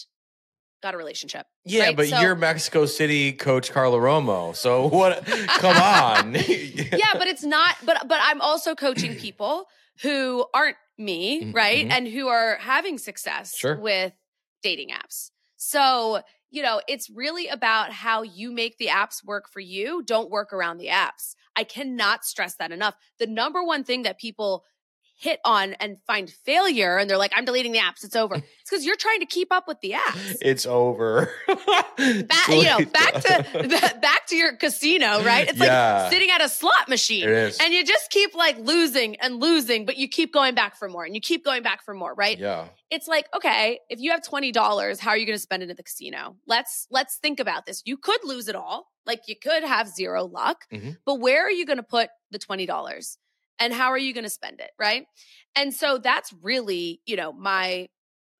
got a relationship. Yeah, right? but So- you're Mexico City coach Carla Romo. So what? <laughs> come on. <laughs> yeah, but it's not. But but I'm also coaching people who aren't me, Mhm, right, mhm. and who are having success Sure. with dating apps. So you know, it's really about how you make the apps work for you. Don't work around the apps. I cannot stress that enough. The number one thing that people hit on and find failure, and they're like, "I'm deleting the apps. It's over." <laughs> It's because you're trying to keep up with the apps. it's over. <laughs> Back, you know, back to back to your casino, right? It's Yeah. like sitting at a slot machine, and you just keep like losing and losing, but you keep going back for more, and you keep going back for more, right? yeah. It's like, okay, if you have twenty dollars, how are you going to spend it at the casino? Let's let's think about this. You could lose it all, like you could have zero luck, Mhm. but where are you going to put the twenty dollars, and how are you going to spend it, right? And so that's really, you know, my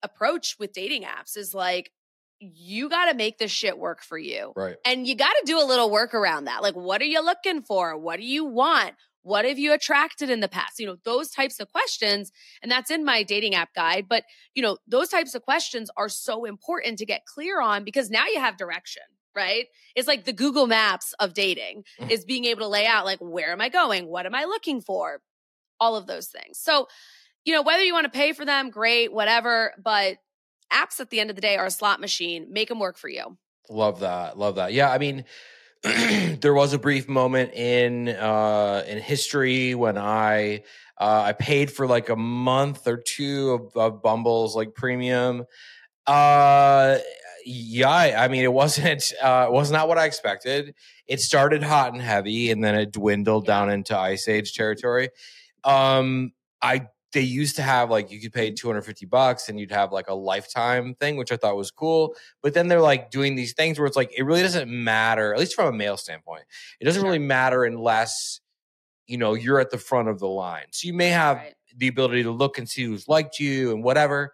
approach with dating apps is like, you got to make this shit work for you. Right. And you got to do a little work around that. Like, what are you looking for? What do you want? What have you attracted in the past? You know, those types of questions. And that's in my dating app guide. But, you know, those types of questions are so important to get clear on because now you have direction, right? It's like the Google Maps of dating Mhm. is being able to lay out, like, where am I going? What am I looking for? All of those things. So, you know, whether you want to pay for them, great, whatever. But apps at the end of the day are a slot machine. Make them work for you. Love that. Love that. Yeah, I mean, <clears throat> there was a brief moment in uh in history when I uh I paid for like a month or two of, of Bumble's like premium. Uh yeah, I mean it wasn't uh was not what I expected. It started hot and heavy and then it dwindled down into ice age territory. Um I they used to have like you could pay 250 bucks and you'd have like a lifetime thing which i thought was cool but then they're like doing these things where it's like it really doesn't matter at least from a male standpoint it doesn't really matter unless you know you're at the front of the line so you may have Right. the ability to look and see who's liked you and whatever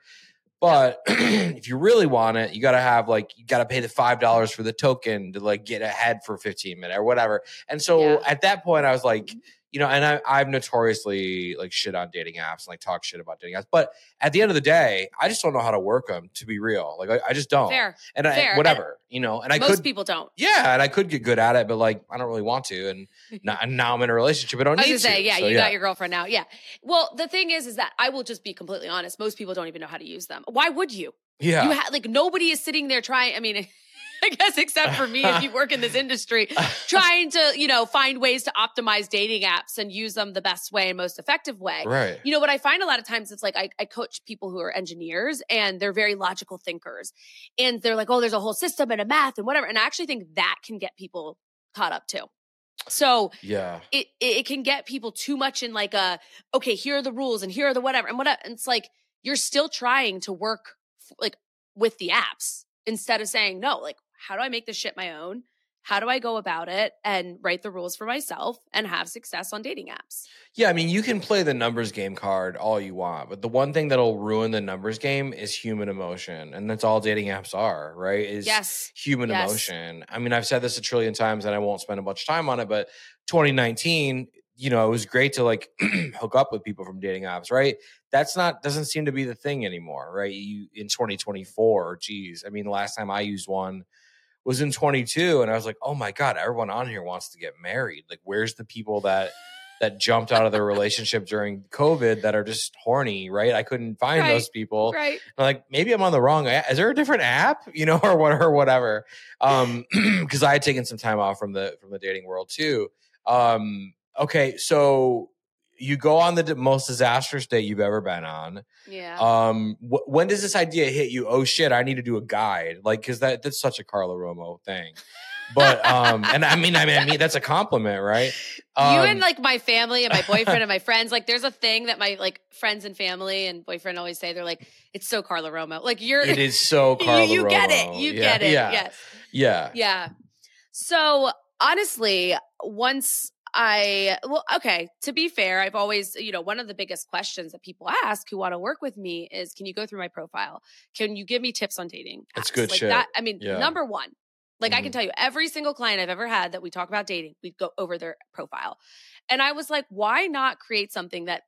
but <clears throat> if you really want it you got to have like you got to pay the five dollars for the token to like get ahead for 15 minutes or whatever and so Yeah. Mm-hmm. at that point i was like you know, and I, I've notoriously like shit on dating apps and like talk shit about dating apps. But at the end of the day, I just don't know how to work them. To be real, like I, I just don't. Fair. and I, fair. whatever, you know. And I Most could, people don't. yeah, and I could get good at it, but like I don't really want to. And <laughs> now, and now I'm in a relationship. I don't I need say, to. yeah, So, you got your girlfriend now. Yeah. Well, the thing is, is that I will just be completely honest. Most people don't even know how to use them. Why would you? yeah. You ha- like nobody is sitting there trying. I mean, <laughs> <laughs> I guess except for me, if you work in this industry, <laughs> trying to you know find ways to optimize dating apps and use them the best way and most effective way. right. You know what I find a lot of times it's like I, I coach people who are engineers and they're very logical thinkers. And they're like, oh, there's a whole system and a math and whatever. And I actually think that can get people caught up too. So Yeah. it, it can get people too much in like a, okay, here are the rules and here are the whatever. And what and it's like you're still trying to work like with the apps instead of saying, no, like, how do I make this shit my own? How do I go about it and write the rules for myself and have success on dating apps? Yeah, I mean, you can play the numbers game card all you want, but the one thing that'll ruin the numbers game is human emotion, and that's all dating apps are, right? Is Yes. human Yes. emotion. I mean, I've said this a trillion times, and I won't spend a bunch of time on it, but 2019, you know, it was great to like <clears throat> hook up with people from dating apps, right? That's not doesn't seem to be the thing anymore, right? You in 2024, geez, I mean, the last time I used one was in 22 and i was like oh my god everyone on here wants to get married like where's the people that that jumped out of their relationship during covid that are just horny right i couldn't find Right. those people Right. I'm like maybe i'm on the wrong app. is there a different app you know <laughs> or what or whatever um <clears throat> because i had taken some time off from the from the dating world too um okay so you go on the most disastrous date you've ever been on Yeah. um wh- when does this idea hit you oh shit i need to do a guide like because that that's such a carla romo thing but um <laughs> and i mean i mean, I mean that's a compliment right you Um, and like my family and my boyfriend and my <laughs> friends, like there's a thing that my like friends and family and boyfriend always say. They're like, it's so Carla Romo. Like you're it is so <laughs> carla you, you get it. You Yeah, get it. yeah Yes. yeah Yeah. So honestly, once I, well, okay, to be fair, I've always, you know, one of the biggest questions that people ask who want to work with me is can you go through my profile? Can you give me tips on dating? That's good like shit. That, I mean, Yeah. number one, like I can Mhm. tell you, every single client I've ever had that we talk about dating, we go over their profile. And I was like, why not create something that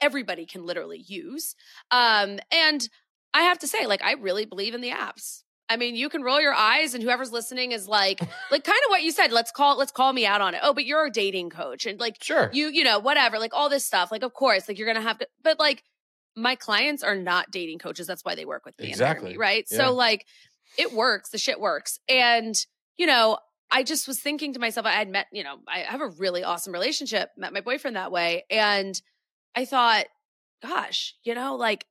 everybody can literally use? Um, and I have to say, like, I really believe in the apps. I mean, you can roll your eyes, and whoever's listening is like, like kind of what you said. Let's call, let's call me out on it. Oh, but you're a dating coach, and like, Sure. you, you know, whatever, like all this stuff. Like, of course, like you're gonna have to, but like, my clients are not dating coaches. That's why they work with me. Exactly. me, right? Yeah. So like, it works. The shit works, and you know, I just was thinking to myself, I had met, you know, I have a really awesome relationship. Met my boyfriend that way, and I thought, gosh, you know, like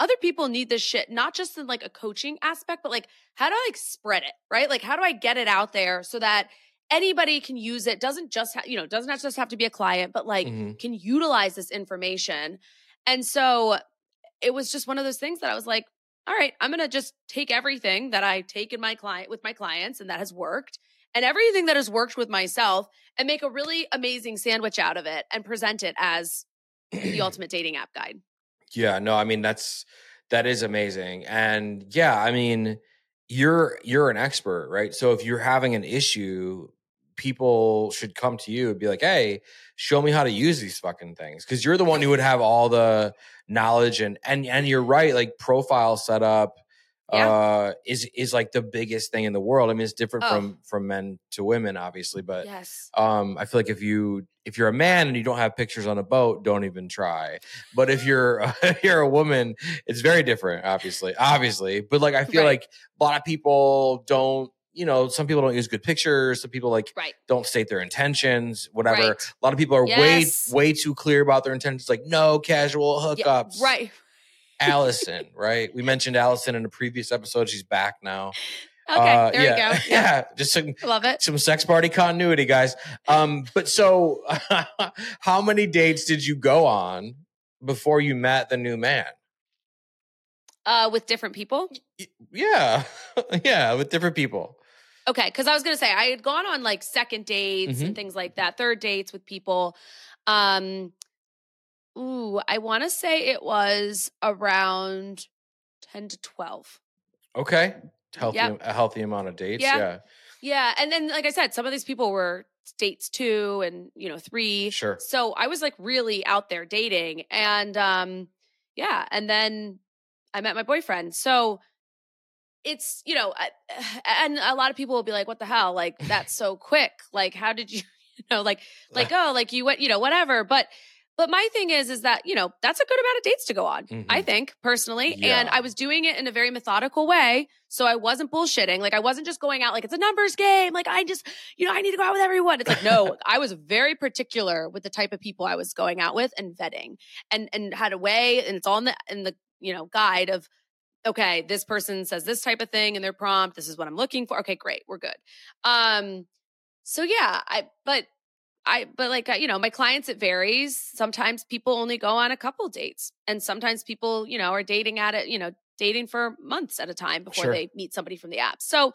other people need this shit, not just in like a coaching aspect, but like how do I like spread it, right? Like how do I get it out there so that anybody can use it? Doesn't just ha- you know doesn't just have to be a client, but like Mhm. can utilize this information. And so it was just one of those things that I was like, all right, I'm gonna just take everything that I take in my client with my clients and that has worked, and everything that has worked with myself, and make a really amazing sandwich out of it and present it as the <clears throat> ultimate dating app guide. Yeah, no, I mean that's that is amazing. And yeah, I mean you're you're an expert, right? So if you're having an issue, people should come to you and be like, "Hey, show me how to use these fucking things." Cuz you're the one who would have all the knowledge and and and you're right, like profile setup Yeah. uh is is like the biggest thing in the world. I mean, it's different Oh. from from men to women obviously, but yes. um i feel like if you if you're a man and you don't have pictures on a boat don't even try but if you're <laughs> if you're a woman it's very different obviously obviously but like i feel Right. like a lot of people don't you know some people don't use good pictures some people like Right. don't state their intentions whatever Right. a lot of people are Yes. way way too clear about their intentions like no casual Yeah, hookups right. <laughs> allison right we mentioned allison in a previous episode she's back now Okay. Uh, there yeah, we go. <laughs> Yeah. yeah just some Love it. some sex party continuity, guys. Um, but so <laughs> how many dates did you go on before you met the new man? Uh, with different people. Yeah, <laughs> yeah, with different people. Okay, because I was gonna say I had gone on like second dates Mhm. and things like that, third dates with people. Um, ooh, I want to say it was around ten to twelve. Okay, healthy, Yep. a healthy amount of dates. Yeah. Yeah, Yeah, and then like I said, some of these people were dates two and you know three. sure. So I was like really out there dating, and um, yeah, and then I met my boyfriend. So it's you know, I- <sighs> and a lot of people will be like, "What the hell? Like that's <laughs> so quick. Like how did you, <laughs> you know, like like oh, like you went, you know, whatever." But but my thing is, is that you know that's a good amount of dates to go on. I Mhm. think personally, and I was doing it in a very methodical way, so I wasn't bullshitting. Like I wasn't just going out like it's a numbers game. Like I just, you know, I need to go out with everyone. It's like no, <laughs> I was very particular with the type of people I was going out with and vetting, and and had a way, and it's all in the in the you know guide of. Okay, this person says this type of thing in their prompt. This is what I'm looking for. Okay, great, we're good. Um, so yeah, I but I but like uh, you know, my clients it varies. Sometimes people only go on a couple dates, and sometimes people you know are dating at it, you know, dating for months at a time before Sure. they meet somebody from the app. So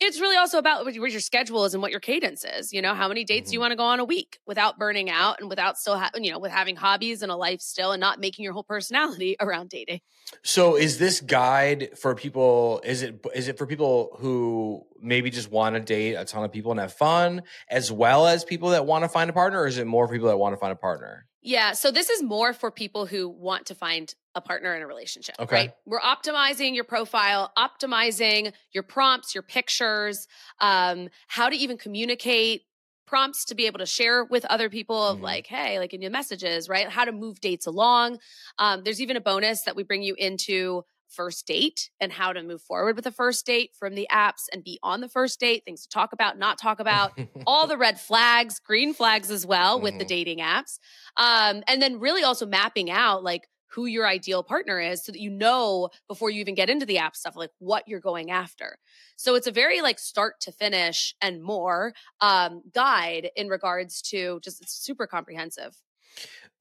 it's really also about what your schedule is and what your cadence is. You know, how many dates you Mhm. want to go on a week without burning out and without still ha- you know with having hobbies and a life still and not making your whole personality <laughs> around dating. So is this guide for people? Is it is it for people who maybe just want to date a ton of people and have fun, as well as people that want to find a partner, or is it more for people that want to find a partner? Yeah. So this is more for people who want to find a partner in a relationship. Okay. Right. We're optimizing your profile, optimizing your prompts, your pictures, um, how to even communicate prompts to be able to share with other people of Mhm. like, hey, like in your messages, right? How to move dates along. Um, there's even a bonus that we bring you into first date and how to move forward with a first date from the apps and be on the first date, things to talk about, not talk about all the <laughs> red flags, green flags as well with the Mhm. dating apps. Um, and then really also mapping out like who your ideal partner is so that you know before you even get into the app stuff, like what you're going after. So it's a very like start to finish and more um, guide in regards to just it's super comprehensive.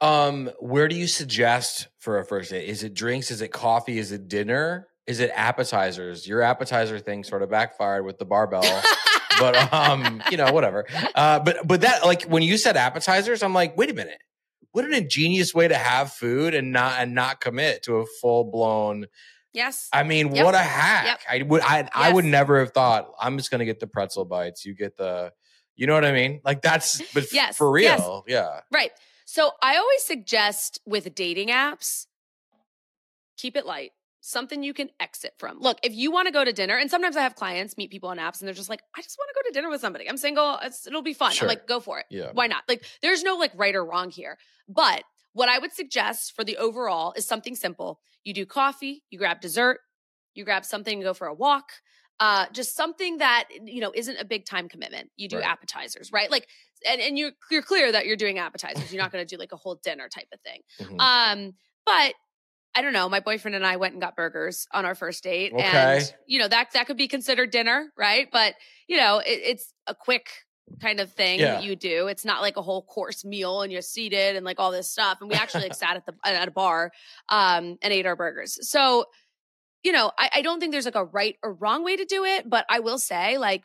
Um, where do you suggest for a first date? Is it drinks? Is it coffee? Is it dinner? Is it appetizers? Your appetizer thing sort of backfired with the barbell, <laughs> but um, you know, whatever. Uh, but but that like when you said appetizers, I'm like, wait a minute. What an ingenious way to have food and not and not commit to a full blown. yes. I mean, Yep. what a hack! Yep. I would I I would never have thought I'm just gonna get the pretzel bites. You get the, you know what I mean? Like that's but Yes, for yes. real, yeah. Right. So I always suggest with dating apps, keep it light. something you can exit from. Look, if you want to go to dinner, and sometimes I have clients meet people on apps and they're just like, I just want to go to dinner with somebody. I'm single. It's, it'll be fun. Sure. I'm like, go for it. Yeah. Why not? Like, there's no like right or wrong here. But what I would suggest for the overall is something simple. You do coffee, you grab dessert, you grab something, go for a walk. Uh, just something that you know isn't a big time commitment. You do Right. appetizers, right? Like, and and you're you're clear that you're doing appetizers. You're not going to do like a whole dinner type of thing. Mhm. Um, but I don't know. My boyfriend and I went and got burgers on our first date, Okay. and you know that that could be considered dinner, right? But you know, it, it's a quick kind of thing Yeah. that you do. It's not like a whole course meal and you're seated and like all this stuff. And we actually like <laughs> sat at the at a bar um, and ate our burgers. So you know, I, I don't think there's like a right or wrong way to do it, but I will say like.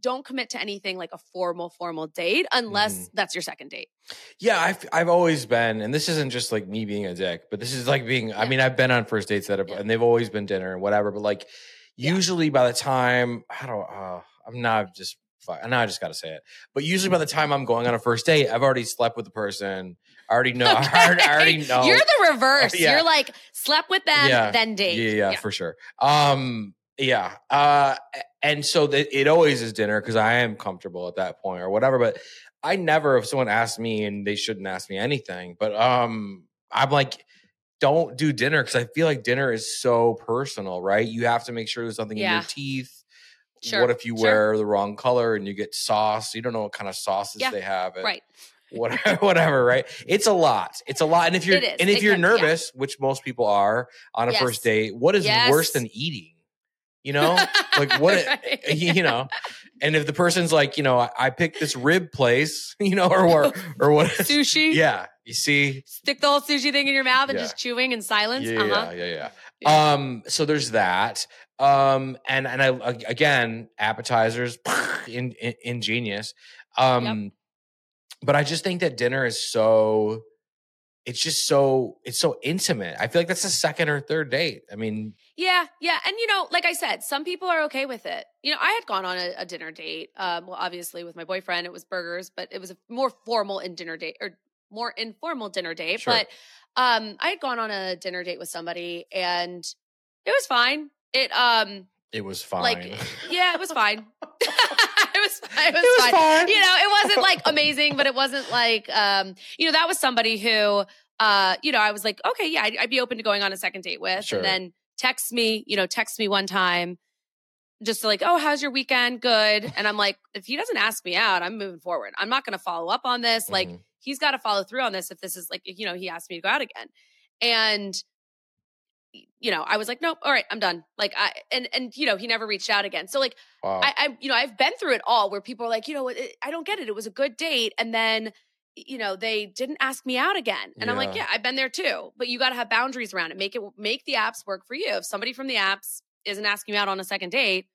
Don't commit to anything like a formal, formal date unless Mhm. that's your second date. Yeah, I've I've always been, and this isn't just like me being a dick, but this is like being. I mean, I've been on first dates that have, Yeah. and they've always been dinner and whatever. But like, Yeah. usually by the time I don't, uh, I'm not just. Fuck- Now I just got to say it, but usually by the time I'm going on a first date, I've already slept with the person. I already know. I, already, I already know. You're the reverse. Yeah. You're like slept with them, Yeah. then date. Yeah, yeah, for sure. Um, yeah. Uh, and so that it always is dinner because I am comfortable at that point or whatever. But I never, if someone asked me and they shouldn't ask me anything, but um, I'm like, don't do dinner because I feel like dinner is so personal, right? You have to make sure there's nothing in your teeth. Sure, What if you sure. wear the wrong color and you get sauce? You don't know what kind of sauces Yeah, they have. Right. whatever, <laughs> whatever, right? It's a lot. It's a lot. And if you're and if It you're can- yeah. nervous, which most people are on a Yes. first date, what is Yes. worse than eating? You <laughs> know, like what? Right. <laughs> you know, and if the person's like, you know, I, I picked this rib place, you know, or or, or what? Sushi. yeah, you see, Stick the whole sushi thing in your mouth and Yeah. just chewing in silence. yeah, uh-huh. yeah, yeah, Yeah. Um, so there's that. Um, and and I again, appetizers, <laughs> in, in, ingenious. Um, but I just think that dinner is so. It's just so it's so intimate. I feel like that's a second or third date. I mean, Yeah, yeah. And you know, like I said, some people are okay with it. You know, I had gone on a, a dinner date. Um, well, obviously with my boyfriend, it was burgers, but it was a more formal in dinner date or more informal dinner date. Sure. But um, I had gone on a dinner date with somebody and it was fine. It um it was fine. like <laughs> yeah, it was fine. <laughs> it was it was, was fine. fine. You know, it wasn't like <laughs> amazing, but it wasn't like um, you know, that was somebody who uh, you know, I was like, okay, yeah, I'd, I'd be open to going on a second date with. Sure. And then text me, you know, text me one time just to like, oh, how's your weekend? Good. And I'm like, if he doesn't ask me out, I'm moving forward. I'm not gonna follow up on this. Like Mhm. he's got to follow through on this if this is like, you know, he asked me to go out again. And you know, I was like, nope, all right, I'm done. Like I and and you know, he never reached out again. So like wow. I, I, you know, I've been through it all where people are like, you know, it, I don't get it. It was a good date, and then, you know, they didn't ask me out again, and I'm like, Yeah. yeah, I've been there too. But you got to have boundaries around it. Make it make the apps work for you. If somebody from the apps isn't asking you out on a second date,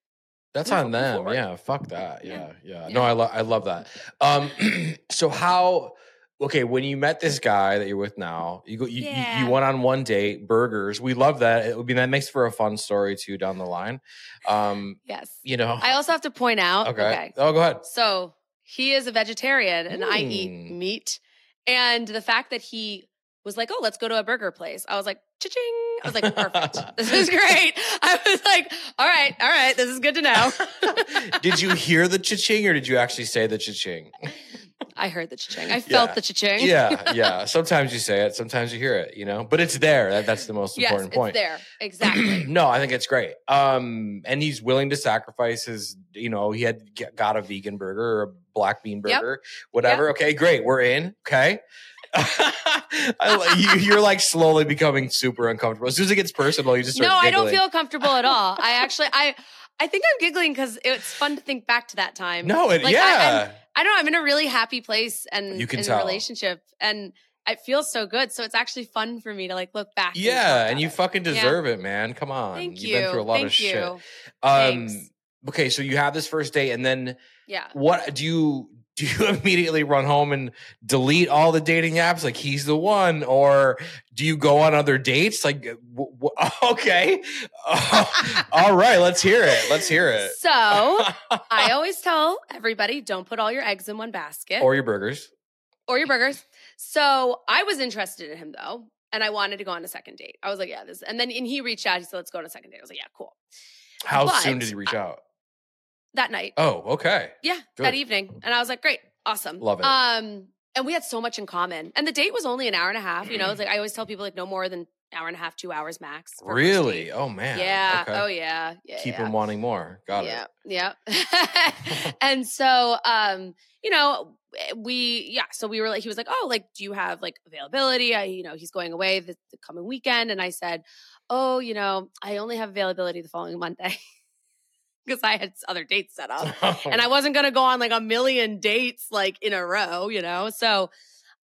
That's on them. forward. Yeah, fuck that. Yeah, Yeah. yeah. Yeah. No, I love I love that. Um <clears throat> so how okay, when you met this guy that you're with now, you go you, you- you, went on one date, burgers. We love that. It would be that makes for a fun story too down the line. Um, yes. you know. I also have to point out. okay. okay Oh, go ahead. So he is a vegetarian and I eat Mm. meat. And the fact that he was like, oh, let's go to a burger place. I was like, cha-ching. I was like, perfect. <laughs> this is great. <laughs> I was like, all right, all right, this is good to know. <laughs> did you hear the cha-ching or did you actually say the cha-ching? I heard the cha-ching. I felt Yeah. the cha-ching. yeah, <laughs> yeah. Sometimes you say it, sometimes you hear it, you know, but it's there. That, that's the most yes, important it's point. there. Exactly. <clears throat> no, I think it's great. Um, and he's willing to sacrifice his, you know, he had got a vegan burger or a black bean Yep. burger, whatever. Okay, great. We're in. Okay. <laughs> I, you, you're like slowly becoming super uncomfortable. As soon as it gets personal, you just start no, I don't feel comfortable at all. I <laughs> actually, I, I think I'm giggling because it's fun to think back to that time. No, it, Like, yeah. I don't know. I'm in a really happy place and You can in tell. a relationship, and it feels so good. So it's actually fun for me to like look back. yeah, talk and you it. fucking Yeah. deserve it, man. Come on. Thank You've you. been through a lot Thank of you. shit. Um Thanks. okay, so you have this first date and then Yeah. what do you <laughs> do you immediately run home and delete all the dating apps like he's the one or do you go on other dates like w- w- <laughs> okay <laughs> all right let's hear it let's hear it So I always tell everybody, don't put all your eggs in one basket or your burgers or your burgers. So I was interested in him though. and I wanted to go on a second date. I was like, yeah, this. And then and he reached out. He said, let's go on a second date. I was like, yeah, cool. How But- soon did he reach out? That night, Oh, okay. yeah, Good. that evening, and I was like, great, awesome, Love it. Um, and we had so much in common. And the date was only an hour and a half. You know, it's like I always tell people like no more than hour and a half, two hours max. for a first Really? Oh man. Yeah. Okay. Oh yeah. Yeah. Keep yeah. him wanting more. Got yeah, it. Yeah. <laughs> <laughs> and so um, you know, we yeah, so we were like he was like, "Oh, like do you have like availability?" I you know, he's going away the, the coming weekend and I said, "Oh, you know, I only have availability the following Monday." <laughs> <laughs> Because I had other dates set up <laughs> and I wasn't going to go on like a million dates like in a row, you know? So,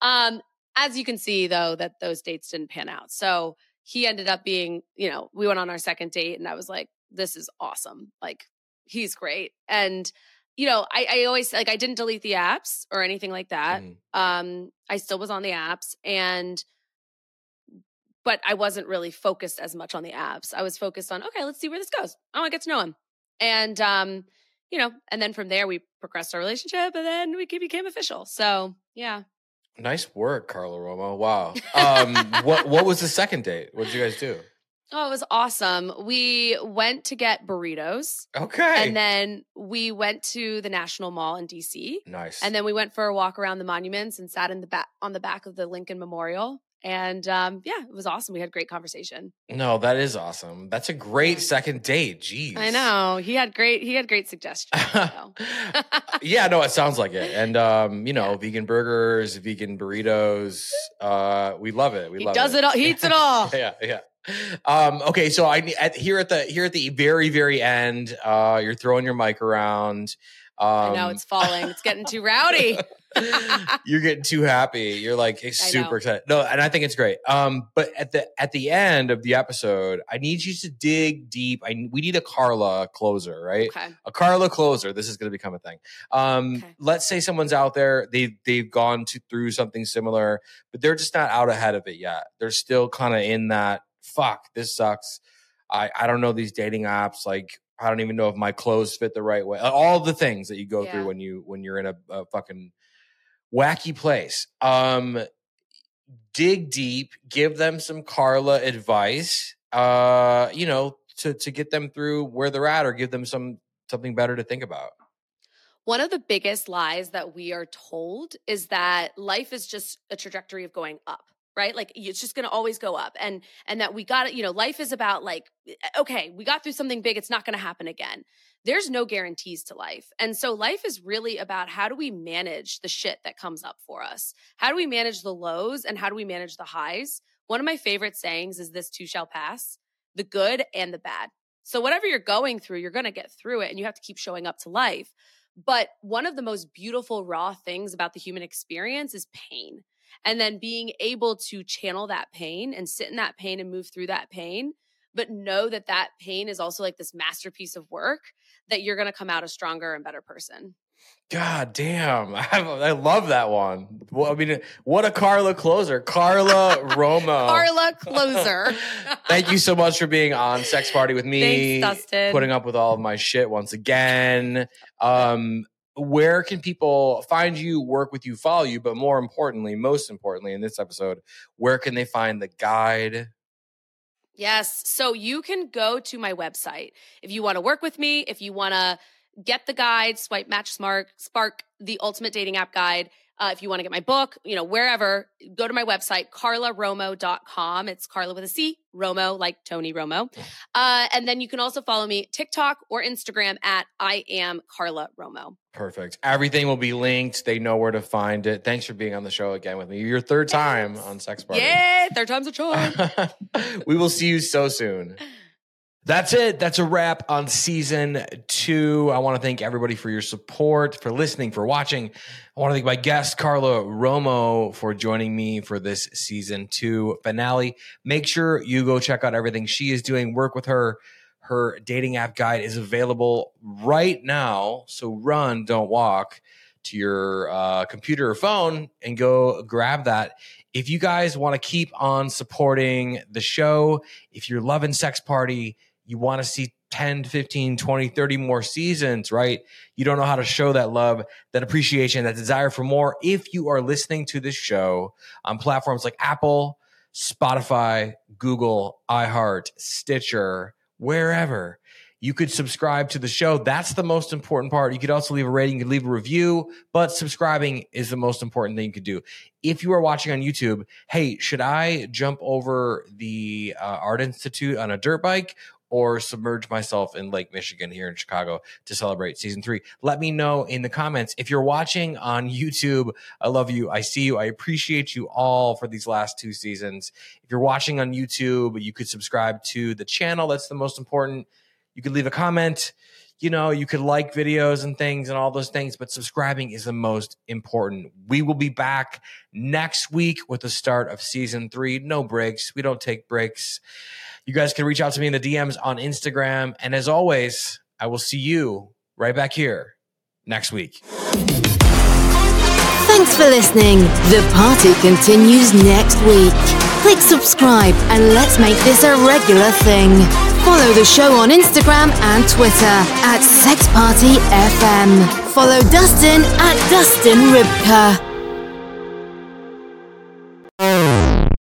um, as you can see though, that those dates didn't pan out. So he ended up being, you know, we went on our second date and I was like, this is awesome. Like he's great. And, you know, I, I always like, I didn't delete the apps or anything like that. Mhm. Um, I still was on the apps and, but I wasn't really focused as much on the apps. I was focused on, okay, let's see where this goes. I want to get to know him. And, um, you know, and then from there we progressed our relationship and then we became official. So yeah. Nice work, Carla Romo. Wow. Um, what what was the second date? What did you guys do? Oh, it was awesome. We went to get burritos Okay. and then we went to the National Mall in DC. nice. And then we went for a walk around the monuments and sat in the back on the back of the Lincoln Memorial. And um, yeah, it was awesome. We had great conversation. no, that is awesome. That's a great second date. Jeez. I know he had great he had great suggestions. <laughs> so. yeah, no, it sounds like it. And um, you know, vegan burgers, vegan burritos. Uh, we love it. We he love does it. it all. He eats it all. <laughs> yeah, yeah. Um, okay, so I at here at the here at the very very end, uh, you're throwing your mic around. Um, I know it's falling. It's getting too rowdy. <laughs> <laughs> you're getting too happy. You're like super excited. No, and I think it's great. Um, but at the at the end of the episode, I need you to dig deep. I we need a Carla closer, right? Okay. a Carla closer. This is going to become a thing. Um, Okay. Let's say someone's out there, they they've gone to, through something similar, but they're just not out ahead of it yet. They're still kind of in that fuck. This sucks. I I don't know these dating apps. Like I don't even know if my clothes fit the right way. All the things that you go Yeah. through when you when you're in a, a fucking wacky place. Um, dig deep. Give them some Carla advice. Uh, you know, to to get them through where they're at, or give them some something better to think about. One of the biggest lies that we are told is that life is just a trajectory of going up, right? Like it's just going to always go up and and that we got it, you know, life is about like okay, we got through something big, it's not going to happen again. There's no guarantees to life. And so life is really about how do we manage the shit that comes up for us? How do we manage the lows and how do we manage the highs? One of my favorite sayings is this too shall pass, the good and the bad. So whatever you're going through, you're going to get through it and you have to keep showing up to life. But one of the most beautiful, raw things about the human experience is pain. And then being able to channel that pain and sit in that pain and move through that pain, but know that that pain is also like this masterpiece of work that you're going to come out a stronger and better person. God damn, <laughs> I, I love that one. Well, I mean, what a Carla closer, Carla <laughs> Romo. Carla <laughs> Closer. Thank you so much for being on Sex Party with me. Thanks, Dustin. Putting up with all of my shit once again. Um, where can people find you, work with you, follow you? But more importantly, most importantly, in this episode, where can they find the guide? Yes. So you can go to my website if you want to work with me, if you want to get the guide, swipe match smart, spark the ultimate dating app guide. Uh, if you want to get my book, you know, wherever, go to my website, carlaromo.com. It's Carla with a C, Romo, like Tony Romo. Uh, and then you can also follow me TikTok or Instagram at I am Carla Romo. Perfect. Everything will be linked. They know where to find it. Thanks for being on the show again with me. Your third time on Sex Party. Yeah, third time's a charm. <laughs> we will see you so soon. That's it. That's a wrap on season two. I want to thank everybody for your support, for listening, for watching. I want to thank my guest, Carla Romo, for joining me for this season two finale. Make sure you go check out everything she is doing, work with her. Her dating app guide is available right now. So run, don't walk to your uh, computer or phone and go grab that. If you guys want to keep on supporting the show, if you're loving Sex Party, you want to see 10, 15, 20, 30 more seasons, right? You don't know how to show that love, that appreciation, that desire for more. If you are listening to this show on platforms like Apple, Spotify, Google, iHeart, Stitcher, wherever. You could subscribe to the show. That's the most important part. You could also leave a rating, you could leave a review, but subscribing is the most important thing you could do. If you are watching on YouTube, hey, should I jump over the uh, Art Institute on a dirt bike or submerge myself in Lake Michigan here in Chicago to celebrate season three? Let me know in the comments. If you're watching on YouTube, I love you. I see you. I appreciate you all for these last two seasons. If you're watching on YouTube, you could subscribe to the channel. That's the most important. You could leave a comment. You know, you could like videos and things and all those things, but subscribing is the most important. We will be back next week with the start of season three. No breaks. We don't take breaks. You guys can reach out to me in the DMs on Instagram. And as always, I will see you right back here next week. Thanks for listening. The party continues next week. Click subscribe and let's make this a regular thing. Follow the show on Instagram and Twitter at Sex Party FM. Follow Dustin at Dustin Ribka.